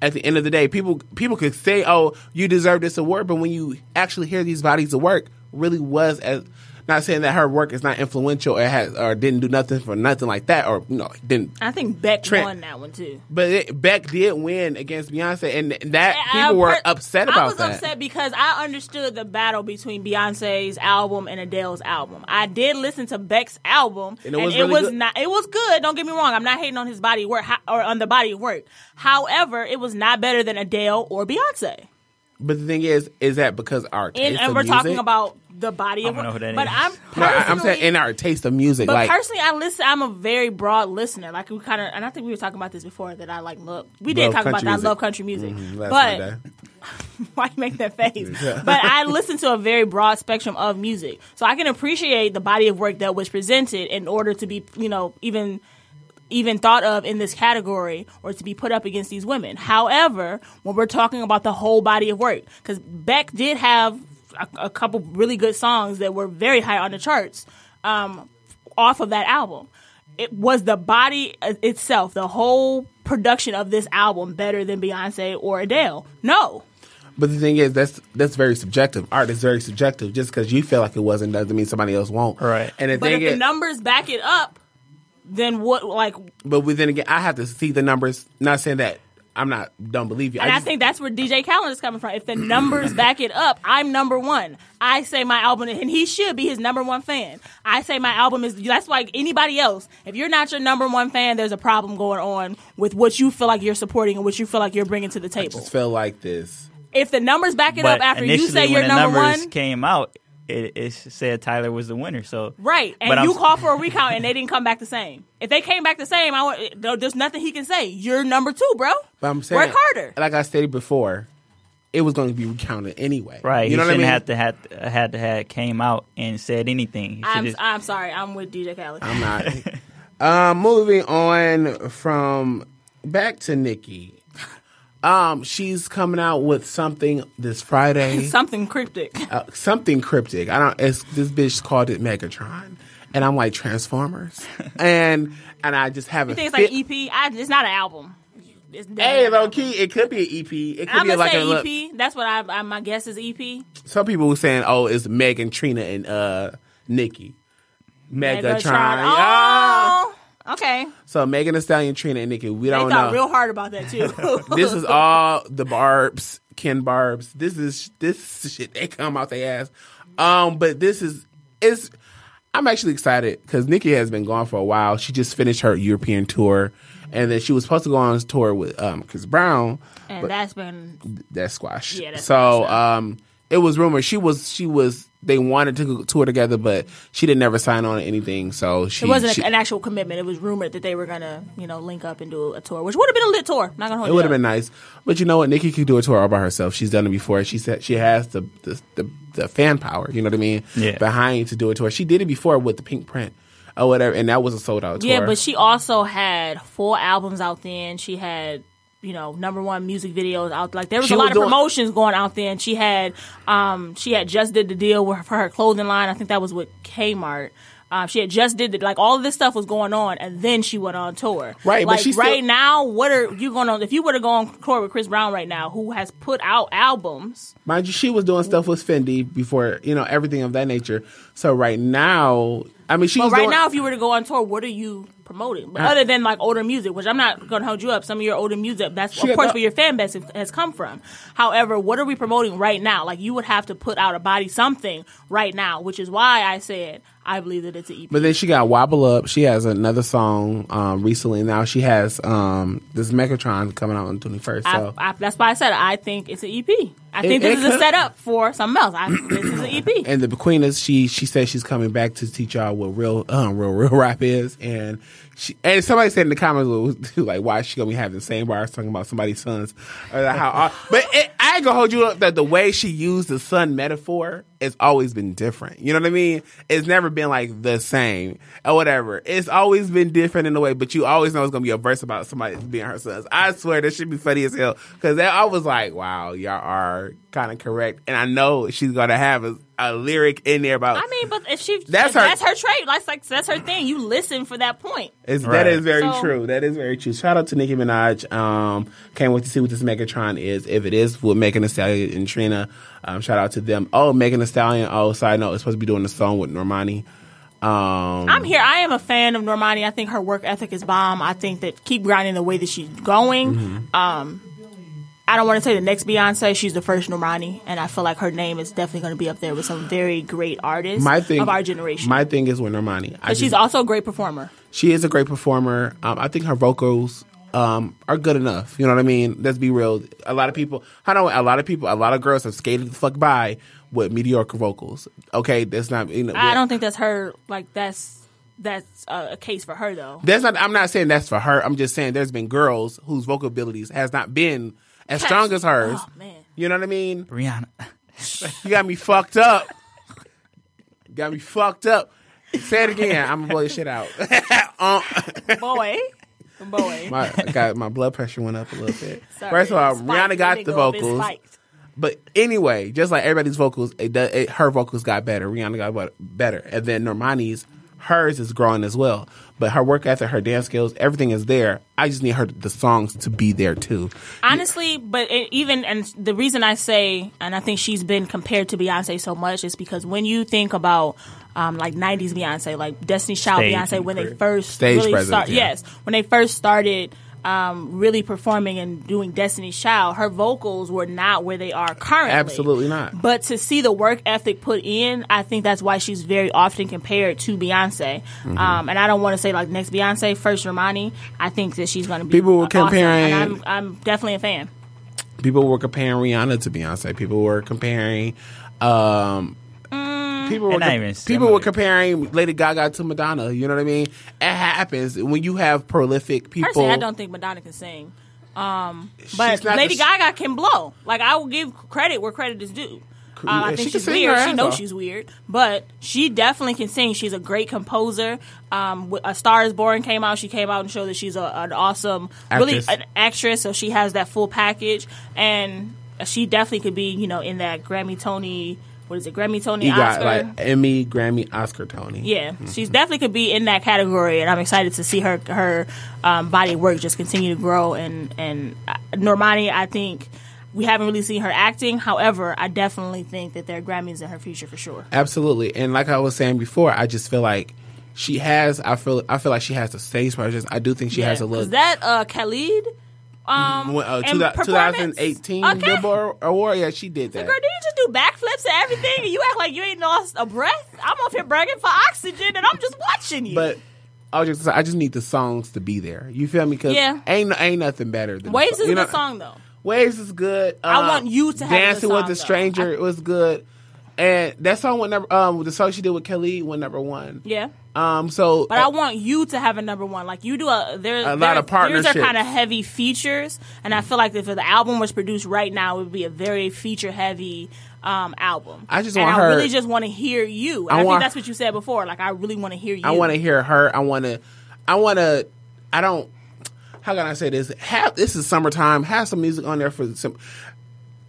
At the end of the day, people people could say, "Oh, you deserve this award," but when you actually hear these bodies of work, really was as not saying that her work is not influential or has or didn't do nothing for nothing like that or you know didn't I think Beck Trent- won that one too. but it, Beck did win against Beyonce and that I- people were upset about I was that. upset because I understood the battle between Beyonce's album and Adele's album. I did listen to Beck's album, And it was really good. not. It was good. Don't get me wrong. I'm not hating on his body work or on the body of work. However, it was not better than Adele or Beyonce. But the thing is, is that because our taste And, and of we're talking about the body of don't know work. who that But is. I'm No, I- I'm saying personally- in our taste of music, But like personally, I listen. I'm a very broad listener. Like we kind of, and I think we were talking about this before. That I like love. We did Love talk about country that. I love country music, Mhm, but why you make that face? but I listen to a very broad spectrum of music, so I can appreciate the body of work that was presented in order to be, you know, even even thought of in this category or to be put up against these women. However, when we're talking about the whole body of work, because Beck did have a, a couple really good songs that were very high on the charts um, off of that album. It was the body uh, itself, the whole production of this album better than Beyonce or Adele? No. But the thing is, that's that's very subjective. Art is very subjective. Just because you feel like it wasn't doesn't mean somebody else won't. Right. And the But if thing the numbers back it up, then what? Like, but then again, I have to see the numbers. Not saying that I'm not don't believe you. and I, just- think that's where DJ Khaled is coming from. If the numbers back it up, I'm number one. I say my album, and he should be his number one fan. I say my album is. That's like anybody else. If you're not your number one fan, there's a problem going on with what you feel like you're supporting and what you feel like you're bringing to the table. just feel like this. If the numbers back it But up after you say when you're number numbers one, came out, it, it said Tyler was the winner. So Right, and But I'm- you call for a recount, and they didn't come back the same. If they came back the same, I want, there's nothing he can say. You're number two, bro. But I'm saying, work harder. Like I stated before, it was going to be recounted anyway. right, You know he what I shouldn't mean? have to had had to had came out and said anything. I'm, just- I'm sorry. I'm with DJ Khaled. I'm not. um, moving on from back to Nicki. Um, she's coming out with something this Friday. Something cryptic. uh, something cryptic. I don't. It's, this bitch called it Megatron, and I'm like Transformers, and and I just haven't. think it's like fit- EP? I, it's not an album. It's Hey, low key, it could be an EP. It could I'm be gonna like say a look. EP. That's what I, I my guess is EP. Some people were saying, "Oh, it's Megan, Trina, and uh Nicki." Megatron. Ah. Oh, okay. So Megan Thee Stallion, Trina, and Nicki. We don't thought know. real hard about that too. this is all the barbs, Ken Barbs. This is this shit they come out their ass. Um, but this is it's. I'm actually excited because Nicki has been gone for a while. She just finished her European tour, and then she was supposed to go on tour with um Chris Brown. and that's been that squash. Yeah, that's so up. It was rumored she was she was they wanted to tour together, but she didn't never sign on to anything. So she it wasn't she- a, an actual commitment. It was rumored that they were gonna you know link up and do a tour, which would have been a lit tour. Not gonna hold It would have been nice, but you know what? Nicki could do a tour all by herself. She's done it before. She said she has the the, the the fan power. You know what I mean? Yeah. Behind to do a tour. She did it before with the Pinkprint or whatever, and that was a sold out tour. Yeah, but she also had four albums out then. She had, you know, number one music videos out. Like there was She a lot was of doing- promotions going out then. She had, um, she had just did the deal with, for her clothing line. I think that was with Kmart. Um, she had just did it. Like all of this stuff was going on, and then she went on tour. Right, but Like still- right now, what are you going on? If you were to go on tour with Chris Brown right now, who has put out albums? Mind you, she was doing stuff with Fendi before, you know, everything of that nature. So right now, I mean, she But right doing, now, if you were to go on tour, what are you promoting? But other than like older music, which I'm not going to hold you up. Some of your older music, that's of course where your fan base has come from. However, what are we promoting right now? Like you would have to put out a body something right now, which is why I said I believe that it's an EP. But then she got Wobble Up. She has another song um, recently. Now she has um, this Megatron coming out on the 21st. So I, I, that's why I said I think it's an EP. I It- think this is a setup for something else. I, this is an EP. and the Queen is she she says she's coming back to teach y'all what real um, real real rap is and she and somebody said in the comments like why is she gonna be having the same bars talking about somebody's sons? Uh, how but it, I ain't gonna hold you up that the way she used the son metaphor has always been different. You know what I mean? It's never been like the same or whatever. It's always been different in a way but you always know it's gonna be a verse about somebody being her sons. I swear that should be funny as hell. Because I was like wow y'all are kind of correct. And I know she's gonna have a, a lyric in there about I mean, but if she That's that's her- her that's her trait. That's like that's her thing. You listen for that point. It's, That Right. is very So- true. That is very true. Shout out to Nicki Minaj. Um, can't wait to see what this Megatron is. If it is with Megan Thee Stallion and Trina, um, shout out to them. Oh, Megan Thee Stallion. Oh, side note, is supposed to be doing the song with Normani. Um, I'm here. I am a fan of Normani. I think her work ethic is bomb. I think that keep grinding the way that she's going. Mm-hmm. Um, I don't want to say the next Beyonce. She's the first Normani, and I feel like her name is definitely going to be up there with some very great artists my thing of our generation. My thing is with Normani. But she's also a great performer. she is a great performer. Um, I think her vocals um, are good enough. You know what I mean? Let's be real. A lot of people, I know a lot of people, a lot of girls have skated the fuck by with mediocre vocals. Okay, that's not. You know, I don't think that's her. Like that's that's a, a case for her though. That's not. I'm not saying that's for her. I'm just saying there's been girls whose vocal abilities has not been as strong as hers. Oh man. You know what I mean? Rihanna. You got me fucked up. got me fucked up. Say it again. I'm gonna blow your shit out. um, boy, boy. my got my blood pressure went up a little bit. Sorry, First of all, spiked. Rihanna got the go vocals, spiked. but anyway, just like everybody's vocals, it, does, it her vocals got better. Rihanna got better, and then Normani's hers is growing as well. But her work ethic, her dance skills, everything is there. I just need her the songs to be there too. Honestly, but it, even and the reason I say, and I think she's been compared to Beyonce so much is because when you think about um, like '90s Beyonce, like Destiny's Child Stage Beyonce, when they first stage really presence, start, yeah. yes, when they first started. Um, really performing and doing Destiny's Child, her vocals were not where they are currently. Absolutely not. But to see the work ethic put in, I think that's why she's very often compared to Beyonce. Mm-hmm. Um, and I don't want to say like next Beyonce, first Normani. I think that she's going to be. People were awesome, comparing- and I'm, I'm definitely a fan. people were comparing Rihanna to Beyonce. People were comparing. Um, people were com- people were comparing Lady Gaga to Madonna. You know what I mean? It happens when you have prolific people. Personally, I don't think Madonna can sing. Um, but Lady the- Gaga can blow. Like I will give credit where credit is due. Um, I think she she's weird. She knows off. she's weird, but she definitely can sing. She's a great composer. Um, a Star Is Born came out. She came out and showed that she's a, an awesome, really an actress. So she has that full package, and she definitely could be, you know, in that Grammy, Tony, what is it, Grammy, Tony, You got Oscar. like Emmy, Grammy, Oscar, Tony. Yeah, she's definitely could be in that category, and I'm excited to see her her um, body of work just continue to grow. And and uh, Normani, I think we haven't really seen her acting. However, I definitely think that there are Grammys in her future for sure. Absolutely. And like I was saying before, I just feel like she has. I feel. I feel like she has the stage presence. I do think she has a Yeah, look. 'cause that uh, Khalid. Um, uh, and two 2018 Okay. Billboard Award. Yeah, she did that. Girl, do you just do backflips and everything, and you act like you ain't lost a breath? I'm up here bragging for oxygen, and I'm just watching you. But I just. I just need the songs to be there. You feel me? Because Yeah. ain't ain't nothing better than the Waves is You a good song though. Waves is good. I Uh, want you to a Dancing with song, the though. Stranger. I- it was good. And that song went number. Um, the song she did with Kelly went number one. Yeah. Um. So, But I want you to have a number one. Like you do a there A lot of These partnerships. are kind of heavy features, and I feel like if the album was produced right now, it would be a very feature heavy um, album. I just and want I her- really just want to hear you. I I, think that's what you said before. Like I really want to hear you. I want to hear her. I want to. I want to. I don't. How can I say this? Have this is summertime. Have some music on there for some.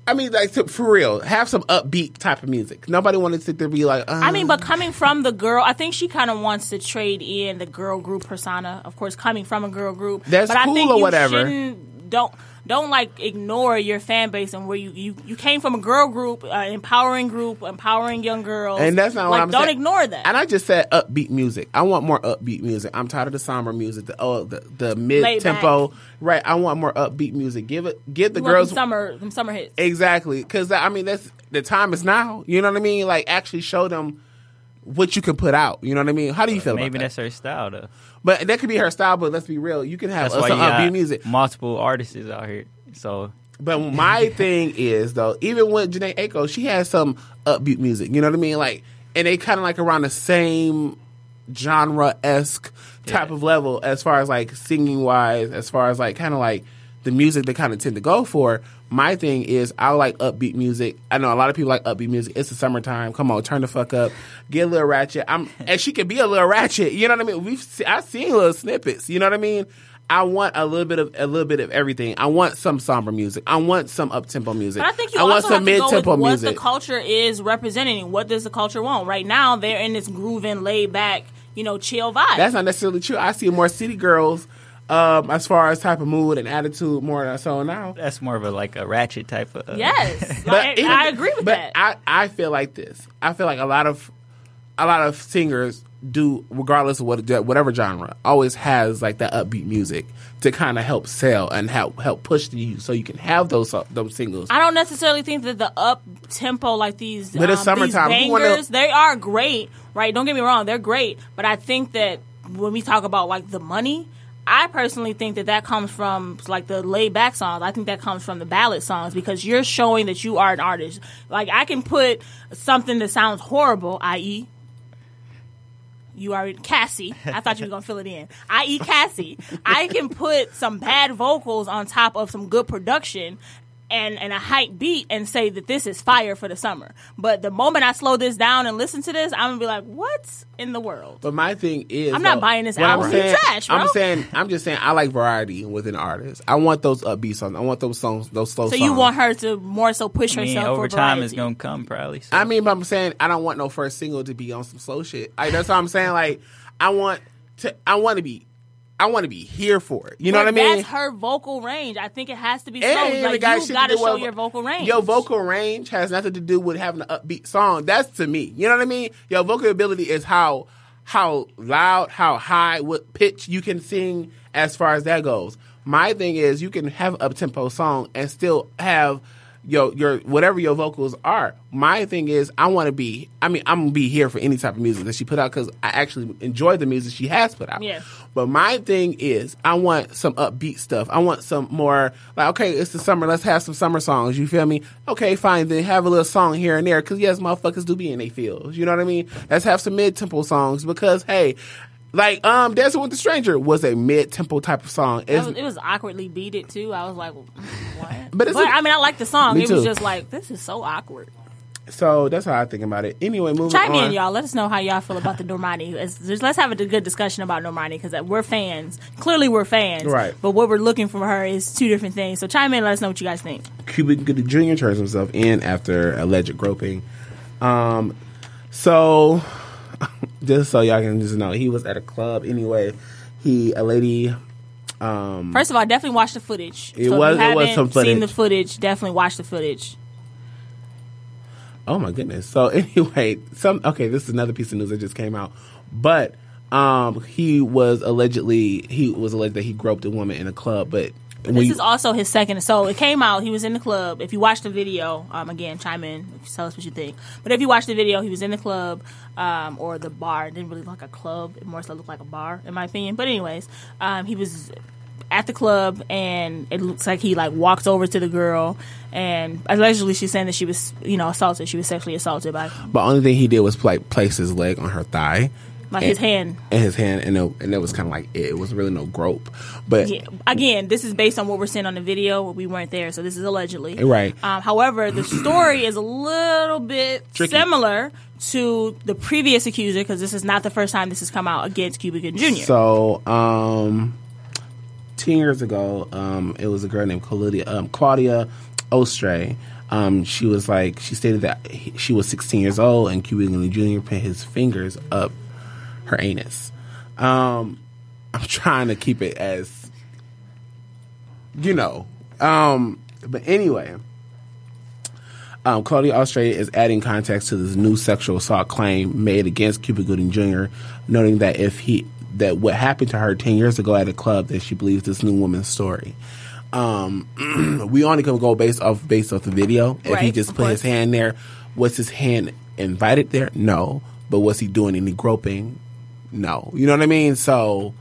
I mean, like to- for real. Have some upbeat type of music. Nobody wanted to sit there and be like. Uh, I mean, but coming from the girl, I think she kind of wants to trade in the girl group persona. Of course, coming from a girl group, That's but I cool think or you whatever. shouldn't- Don't don't like ignore your fan base and where you you, you came from a girl group, uh, empowering group, empowering young girls, And that's not like what I'm saying. don't saying. ignore that. And I just said upbeat music. I want more upbeat music. I'm tired of the somber music, the oh, the, the mid tempo. Right. I want more upbeat music. Give it. Give the You girls them summer them summer hits. exactly because I mean that's the time is now. You know what I mean? Like actually show them what you can put out. You know what I mean? How do you feel Maybe about that? that's her style though. But that could be her style. But let's be real. You can have That's why some upbeat music. multiple artists out here. So But my thing is though, even with Jhené Aiko, she has some upbeat music. You know what I mean? Like, and they kind of like around the same genre esque type Yeah. of level as far as like singing wise, as far as like kind of like the music they kind of tend to go for. My thing is I like upbeat music. I know a lot of people like upbeat music. It's the summertime. Come on, turn the fuck up. Get a little ratchet. I'm and she can be a little ratchet. You know what I mean? We've se- I've seen little snippets. You know what I mean? I want a little bit of a little bit of everything. I want some somber music. I want some up tempo music. But I think you I want also some have to mid go with what the culture is representing. What does the culture want? Right now, they're in this grooving, laid back, you know, chill vibe. That's not necessarily true. I see more city girls um, as far as type of mood and attitude more than so now. that's more of a like a ratchet type of. Uh, yes, like, even- I agree with but that. I, I feel like this. I feel like a lot of a lot of singers do, regardless of what whatever genre, always has like that upbeat music to kind of help sell and help help push you so you can have those uh, those singles. I don't necessarily think that the up tempo like these, But it's um, these summertime. Who wanna- bangers, they are great, right? Don't get me wrong, they're great. But I think that when we talk about like the money, I personally think that that comes from like the laid back songs. I think that comes from the ballad songs because you're showing that you are an artist. Like I can put something that sounds horrible, i.e. You are Cassie. I thought you were gonna fill it in. I.e. Cassie. I can put some bad vocals on top of some good production and, and a hype beat and say that this is fire for the summer. But the moment I slow this down and listen to this, I'm gonna be like, what's in the world? But my thing is, I'm not though, buying this what I'm album. Saying- trash, bro. I'm saying, I'm just saying, I like variety within artists. I want those upbeat songs. I want those songs, those slow songs. So songs. you want her to more so push I mean, herself over for time is gonna come probably. So. I mean, but I'm saying I don't want no first single to be on some slow shit. I, that's what I'm saying. Like, I want to, I want to be, I want to be here for it. You know But what I mean? That's her vocal range. I think it has to be slow. And the like guy you got to show your vocal range. Your vocal range has nothing to do with having an upbeat song. That's to me. You know what I mean? Your vocal ability is how how loud, how high, what pitch you can sing as far as that goes. My thing is you can have up tempo song and still have your your whatever your vocals are. My thing is I want to be. I mean I'm gonna be here for any type of music that she put out because I actually enjoy the music she has put out. Yeah. But my thing is, I want some upbeat stuff. I want some more like, okay, it's the summer. Let's have some summer songs. You feel me? Okay, fine. Then have a little song here and there because yes, motherfuckers do be in their feels. You know what I mean? Let's have some mid tempo songs because hey, like um, Dancing with the Stranger was a mid tempo type of song. It was, it was awkwardly beated too. I was like, what? But it's a- I mean, I like the song. Me it was too. just like this is so awkward. So that's how I think about it. Anyway, moving Chime on. in, y'all. Let us know how y'all feel about the Normani. Let's have a good discussion about Normani because we're fans. Clearly, we're fans. Right. But what we're looking from her is two different things. So chime in. Let us know what you guys think. Cuba Gooding Jr. turns himself in after alleged groping. Um, so just so y'all can just know, he was at a club anyway. He a lady. Um, First of all, definitely watch the footage. It so was- it was haven't Seen the footage. footage, definitely watch the footage. Oh my goodness. So anyway, some okay, this is another piece of news that just came out. But um he was allegedly he was alleged that he groped a woman in a club, but This you- is also his second. So it came out. He was in the club. If you watch the video, um, again, chime in. Tell us what you think. But if you watch the video, he was in the club um, or the bar. It didn't really look like a club. It more so looked like a bar, in my opinion. But anyways, um, he was at the club, and it looks like he like walked over to the girl, and allegedly she's saying that she was, you know, assaulted. She was sexually assaulted by but only thing he did was like place his leg on her thigh. like and, his hand. and his hand, and it, and it was kind of like it. It was really no grope, but Yeah. Again, this is based on what we're seeing on the video. We weren't there, so this is allegedly. Right. Um, however, the story is a little bit Tricky. similar to the previous accuser because this is not the first time this has come out against Cuba Gooding Jr. So, um, ten years ago, um, it was a girl named Claudia, um, Claudia Ostray. Um, she was like, she stated that he, she was 16 years old, and Cuba Gooding Jr. put his fingers up her anus. Um, I'm trying to keep it as, you know. Um, but anyway, um, Claudia Ostray is adding context to this new sexual assault claim made against Cuba Gooding Jr., noting that if he that what happened to her ten years ago at a club, that she believes this new woman's story. Um, we only can go based off based off the video. if he just put his hand there, was his hand invited there? No. But was he doing any groping? No. You know what I mean? So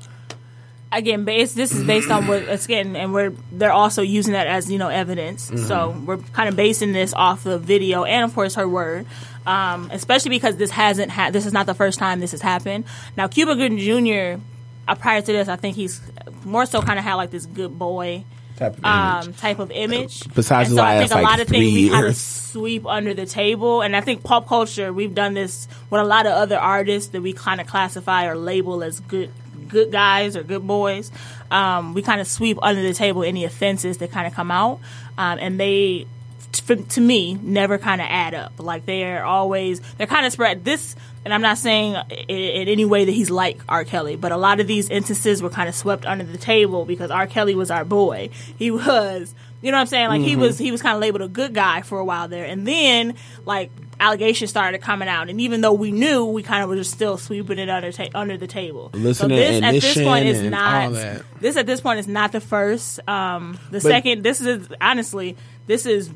Again, based this is based on what it's getting, and we're they're also using that as you know evidence. Mm-hmm. So we're kind of basing this off the video and of course her word. Um, especially because this hasn't had this is not the first time this has happened. Now Cuba Gooding Jr. Uh, prior to this, I think he's more so kind of had like this good boy type of image. um, type of image. Besides and so I think a like, lot of things three we kind of sweep under the table, and I think pop culture we've done this with a lot of other artists that we kind of classify or label as good good guys or good boys. Um, we kind of sweep under the table any offenses that kind of come out, um, and they. To, to me, never kind of add up. Like they're always they're kind of spread. This, and I'm not saying i- in any way that he's like R. Kelly, but a lot of these instances were kind of swept under the table because R. Kelly was our boy. He was, you know what I'm saying? Like he was he was kind of labeled a good guy for a while there, and then like allegations started coming out, and even though we knew, we kind of were just still sweeping it under ta- under the table. So this at this point is not this at this point is not the first. Um, the second, this is honestly, this is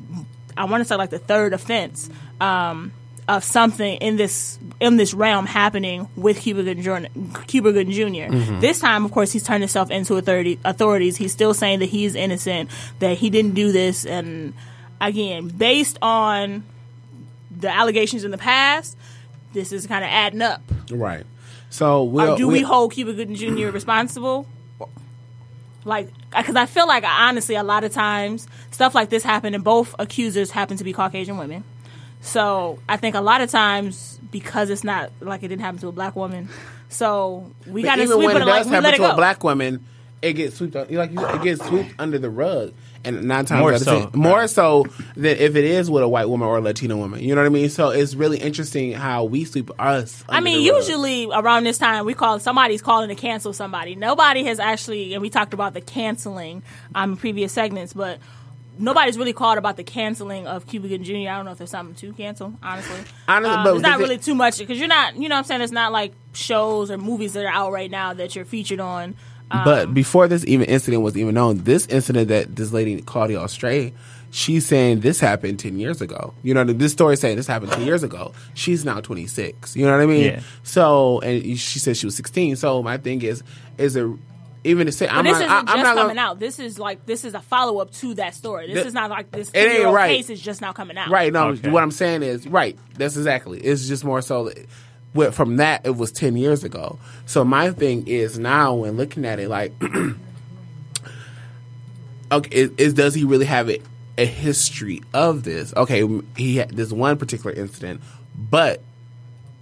I want to say like the third offense um, of something in this in this realm happening with Cuba Gooding Jr. Cuba Gooding junior Mm-hmm. This time, of course, he's turned himself into authority, authorities. He's still saying that he's innocent, that he didn't do this, and again, based on the allegations in the past, this is kind of adding up. right. So we'll, do we we'll- hold Cuba Gooding Jr. responsible? Like, because I feel like honestly, a lot of times stuff like this happened, and both accusers happen to be Caucasian women. So I think a lot of times because it's not like it didn't happen to a black woman, so we of even sweep when it it like does we happen let it to go. a black woman, it gets swept. Like you, it gets swept under the rug, and nine times More out of so, ten, more right. so than if it is with a white woman or a Latino woman. You know what I mean? So it's really interesting how we sweep us. I mean, the rug. usually around this time, we call somebody's calling to cancel somebody. Nobody has actually, and we talked about the canceling um, in previous segments, but nobody's really called about the canceling of Cuba Gooding Jr. I don't know if there's something to cancel, honestly. Honestly, Um, but it's not the thi- really too much because you're not, you know what I'm saying? It's not like shows or movies that are out right now that you're featured on. Um, But before this even incident was even known, this incident that this lady Claudia Ostray, she's saying this happened ten years ago. You know, this story saying this happened ten years ago. She's now twenty six. You know what I mean? Yeah. So, and she said she was sixteen. So my thing is, is it even to say But I'm this not, isn't I, I'm just not coming gonna, out. This is like this is a follow up to that story. This Th- is not like this It ain't right. case is just now coming out. Right. No, Okay. what I'm saying is right. That's exactly. It's just more so. That, well, from that, it was ten years ago. So my thing is now when looking at it, like, okay, is, is does he really have a, a history of this? Okay, he had this one particular incident, but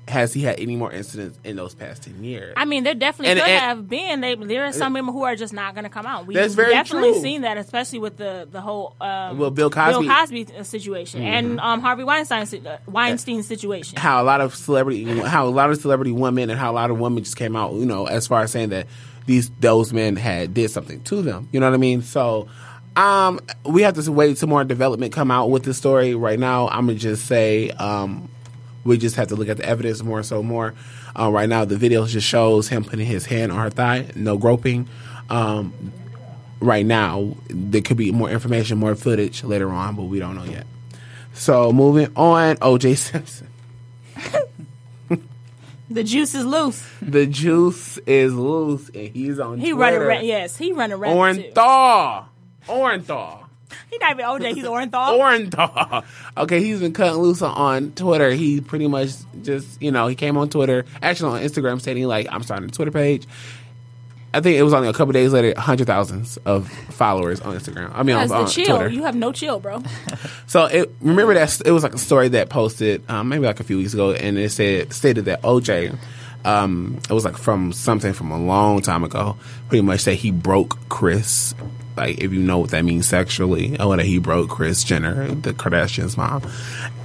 has he had any more incidents in those past ten years? I mean, there definitely And- could and- have been. They, there are some women who are just not going to come out. We've definitely true. seen that, especially with the the whole um, Well, Bill Cosby- Mm-hmm. Bill Cosby uh, situation and um, Harvey Weinstein uh, Weinstein situation. how a lot of celebrity, how a lot of celebrity women, and how a lot of women just came out, you know, as far as saying that these those men had did something to them. You know what I mean? So, um, we have to wait some more development come out with the story. Right now, I'm gonna just say, um, we just have to look at the evidence more so more. Uh, right now, the video just shows him putting his hand on her thigh, no groping. Um, right now, there could be more information, more footage later on, but we don't know yet. So moving on, OJ Simpson. The juice is loose. The juice is loose, and he's on. He Twitter. running. Ra- yes, he running. Orenthal. Orenthal. He not even OJ. He's Orenthal. Orenthal. Okay, he's been cutting loose on Twitter. He pretty much just, you know, he came on Twitter, actually on Instagram, stating like, "I'm starting a Twitter page." I think it was only a couple days later, hundred thousands of followers on Instagram. I mean, on, That's the on chill. Twitter. You have no chill, bro. So it, remember that it was like a story that posted um, maybe like a few weeks ago, and it said stated that OJ, um, it was like from something from a long time ago, pretty much that he broke Kris. Like if you know what that means sexually, or that he broke Kris Jenner, the Kardashians' mom,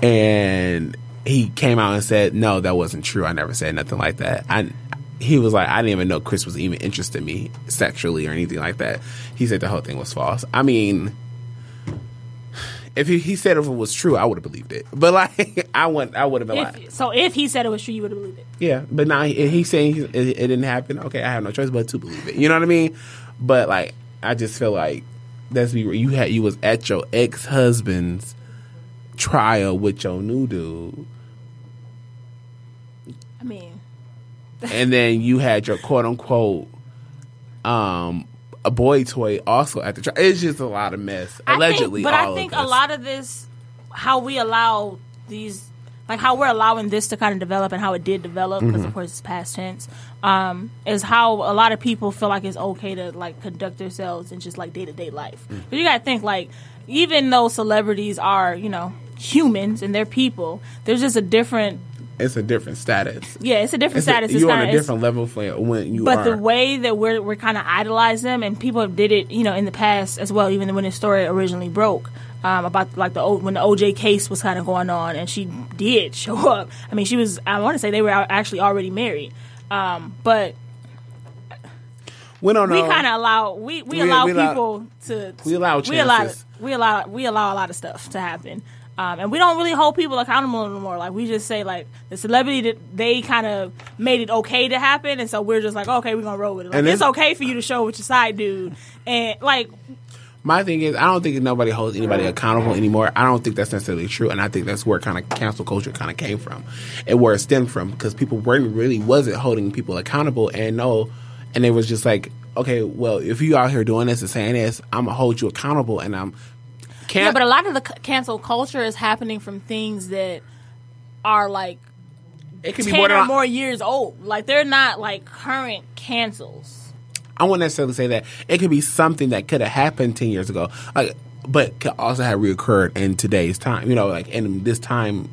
and he came out and said, "No, that wasn't true. I never said nothing like that." I he was like, I didn't even know Kris was even interested in me sexually or anything like that. He said the whole thing was false. I mean, if he, he said if it was true, I would have believed it. But like, I would I would have been like, so if he said it was true, you would have believed it. yeah. But now he, he's saying he, it, it didn't happen. Okay, I have no choice but to believe it. You know what I mean? But like, I just feel like that's be you had you was at your ex husband's trial with your new dude, I mean, and then you had your quote unquote um a boy toy also at the trial. It's just a lot of mess. Allegedly, I think, but I think a lot of this, how we allow these, like how we're allowing this to kind of develop and how it did develop, because Mm-hmm. of course it's past tense, um, is how a lot of people feel like it's okay to like conduct themselves in just like day to day life. Mm. But you got to think like, even though celebrities are, you know, humans and they're people, there's just a different. it's a different status. Yeah, it's a different It's status. It's you're on a different level for when you but are. the way that we're we're kind of idolize them, and people did it, you know, in the past as well. Even when the story originally broke um, about like the O- when the OJ case was kind of going on, and she did show up. I mean, she was. I want to say they were actually already married, um, but we don't know. we kind of allow we, we, We- allow we allow- people to, we allow we allow we allow we allow a lot of stuff to happen. Um, and we don't really hold people accountable anymore. Like we just say, like the celebrity that they kind of made it okay to happen, and so we're just like, okay, we're gonna roll with it. Like And it's okay for you to show with your side dude, and like My thing is, I don't think nobody holds anybody accountable anymore. I don't think that's necessarily true, and I think that's where kind of cancel culture kind of came from, and where it stemmed from, because people weren't really wasn't holding people accountable, and no, and it was just like, okay, well, if you out here doing this and saying this, I'm gonna hold you accountable, and I'm can't. yeah. But a lot of the c- cancel culture is happening from things that are like it could be ten or more years old. Like they're not like current cancels. I wouldn't necessarily say that. It could be something that could have happened ten years ago, like, but could also have reoccurred in today's time. You know, like in this time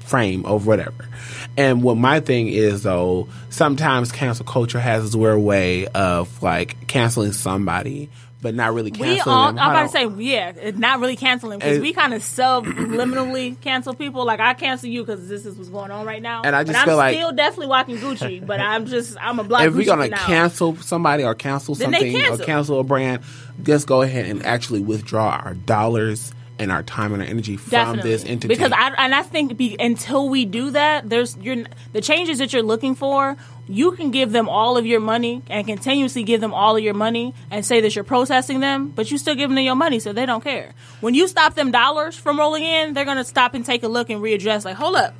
frame or whatever. And what my thing is though, sometimes cancel culture has its weird way of like canceling somebody, but not really canceling We all, them. I'm about to say, yeah, it's not really canceling because we kind of subliminally cancel people. Like I cancel you because this is what's going on right now. And I just but feel I'm like- still definitely watching Gucci, but I'm just I'm a block. if we're gonna cancel somebody or cancel something or cancel. cancel a brand, just go ahead and actually withdraw our dollars and our time and our energy from Definitely. this entity. Because I and I think be, until we do that, there's you're, the changes that you're looking for. You can give them all of your money and continuously give them all of your money and say that you're processing them, but you still giving them your money, so they don't care. When you stop them dollars from rolling in, they're gonna stop and take a look and readdress. Like, hold up,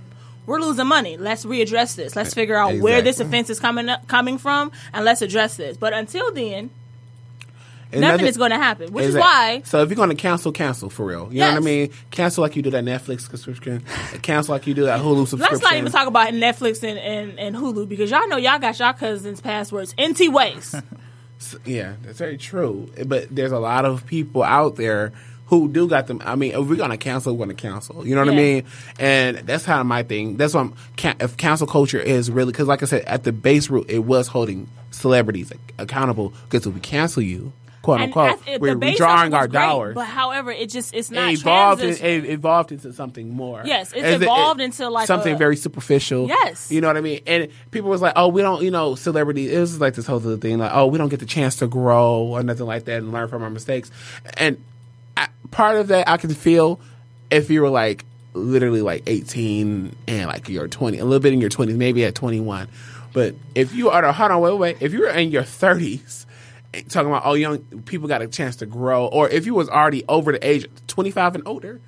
we're losing money. Let's readdress this. Let's eh, figure out where this offense is coming up, coming from, and let's address this. But until then, And nothing is going to happen. Which is why So if you're going to cancel, cancel for real. You know what I mean? Cancel like you do that Netflix subscription. cancel like you do that Hulu subscription. Let's not even talk about Netflix and, and, and Hulu because y'all know y'all got y'all cousins' passwords NT ways. Yeah, that's very true. But there's a lot of people out there who do got them. I mean, if we're gonna cancel, we're gonna cancel. You know what I mean? And that's kind of my thing. That's why I'm, if cancel culture is really because, like I said, at the base root, it was holding celebrities accountable. Because if we cancel you, quote And unquote, the we're was our great, dollars. But however, it just it's It not evolved. In, it evolved into something more. Yes, it's As it- evolved it- into, like, something a- very superficial. Yes. you know what I mean. And people was like, "Oh, we don't," you know, celebrity. It was like this whole other thing, like, "Oh, we don't get the chance to grow or nothing like that and learn from our mistakes." And I, part of that I can feel if you were like literally like 18 and like you're 20, a little bit in your 20s, maybe at 21. But if you are, hold on, wait, wait, if you're in your 30s, and talking about oh, young people got a chance to grow, or if you was already over the age of 25 and older,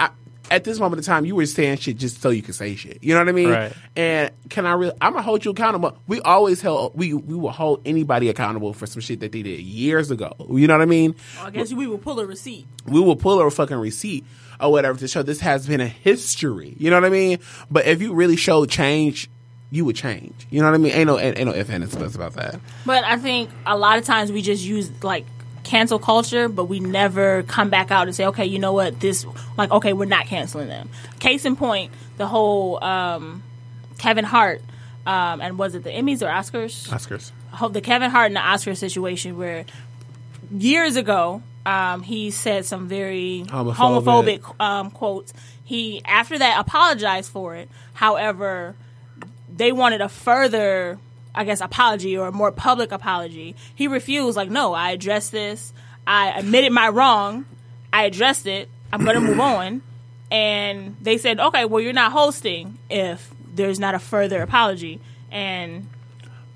I, at this moment in time, you were saying shit just so you could say shit. You know what I mean? Right. And can I really? I'm gonna hold you accountable. We always held we we will hold anybody accountable for some shit that they did years ago. You know what I mean? I guess we will pull a receipt. we will pull a fucking receipt or whatever to show this has been a history. You know what I mean? But if you really show change, you would change. You know what I mean? Ain't no ain't, ain't no if and buts about that. But I think a lot of times we just use like cancel culture, but we never come back out and say, okay, you know what, this like okay, we're not canceling them. Case in point, the whole um, Kevin Hart um, and was it the Emmys or Oscars? Oscars. the Kevin Hart and the Oscar situation where years ago um, he said some very Homophobic. homophobic, um, quotes. He after that apologized for it. However, they wanted a further, I guess, apology or a more public apology. He refused. Like, no, I addressed this. I admitted my wrong. I addressed it. I'm going to move on. And they said, okay, well, you're not hosting if there's not a further apology. And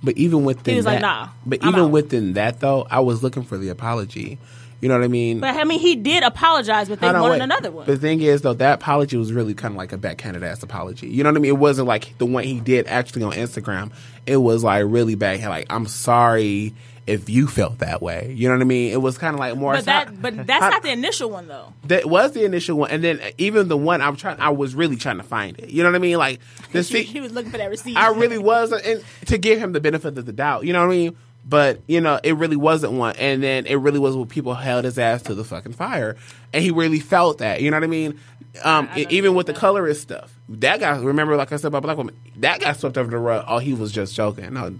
But even within He was that, like, "Nah, But I'm even out." within that though, I was looking for the apology. You know what I mean? But I mean, he did apologize, but they wanted another one. The thing is, though, that apology was really kind of like a backhanded ass apology. You know what I mean? It wasn't like the one he did actually on Instagram. It was like really bad. Like, I'm sorry if you felt that way. You know what I mean? It was kind of like more. But that, but that's not the initial one though. That was the initial one, and then even the one I'm trying, I was really trying to find it. You know what I mean? Like the He, he was looking for that receipt. I really was, and to give him the benefit of the doubt. You know what I mean? But you know, it really wasn't one, and then it really was what people held his ass to the fucking fire, and he really felt that. You know what I mean? Um, I even with the that. colorist stuff, that guy. Remember, like I said about black women, that guy swept over the rug. Oh, he was just joking. No,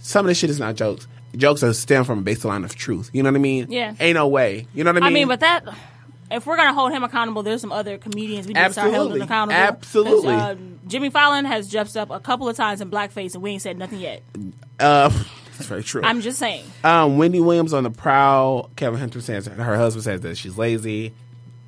some of this shit is not jokes. Jokes are stem from a baseline of truth. You know what I mean? Yeah. Ain't no way. You know what I mean? I mean, but that if we're gonna hold him accountable, there's some other comedians we need to start holding accountable. Absolutely. uh, Jimmy Fallon has jumped up a couple of times in blackface, and we ain't said nothing yet. uh, that's very true. I'm just saying. Um, Wendy Williams on the prowl. Kevin Hunter says her husband says that she's lazy.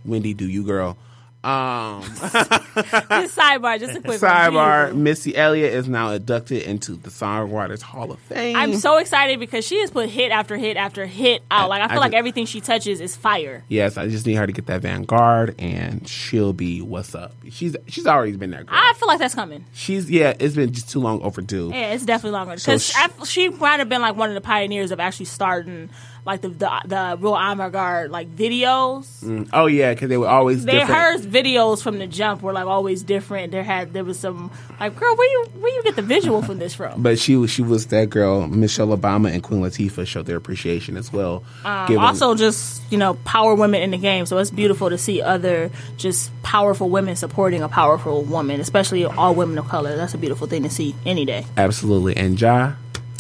Wendy, do you girl? Um, Just sidebar, just a quick one. sidebar: Jesus. Missy Elliott is now inducted into the Songwriters Hall of Fame. I'm so excited because she has put hit after hit after hit out. Like I feel I like just- everything she touches is fire. yes, I just need her to get that Vanguard, and she'll be what's up. She's she's already been there. Girl. I feel like that's coming. she's yeah, it's been just too long overdue. Yeah, it's definitely longer So because sh- she might have been like one of the pioneers of actually starting like the the, the real avant-garde like videos. Oh yeah, because they were always They different. her videos from the jump were like always different. There had there was some like girl, where you where you get the visual from this from? But she was she was that girl. Michelle Obama and Queen Latifah showed their appreciation as well. Um, Giving- also, just you know, power women in the game. So it's beautiful to see other just powerful women supporting a powerful woman, especially all women of color. That's a beautiful thing to see any day. absolutely. And Ja,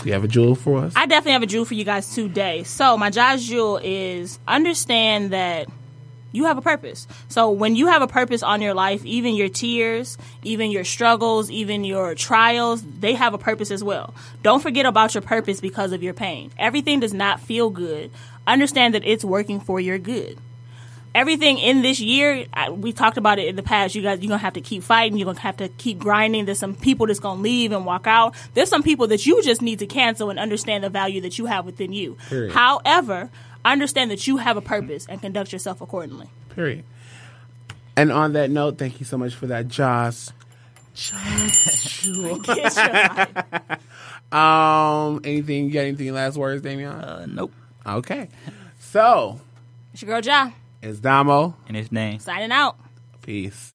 you have a jewel for us? I definitely have a jewel for you guys today. So my Josh jewel is understand that you have a purpose. So when you have a purpose on your life, even your tears, even your struggles, even your trials, they have a purpose as well. Don't forget about your purpose because of your pain. Everything does not feel good. Understand that it's working for your good everything in this year, I, we talked about it in the past. You guys, you're gonna have to keep fighting. You're gonna have to keep grinding. There's some people that's gonna leave and walk out. There's some people that you just need to cancel and understand the value that you have within you. Period. However, understand that you have a purpose and conduct yourself accordingly. Period. And on that note, thank you so much for that, Josh. Josh jewel. Get your life. um, anything? You got anything last words, Damian? Uh, nope. Okay. So It's your girl Ja it's Damo. In his name. signing out. Peace.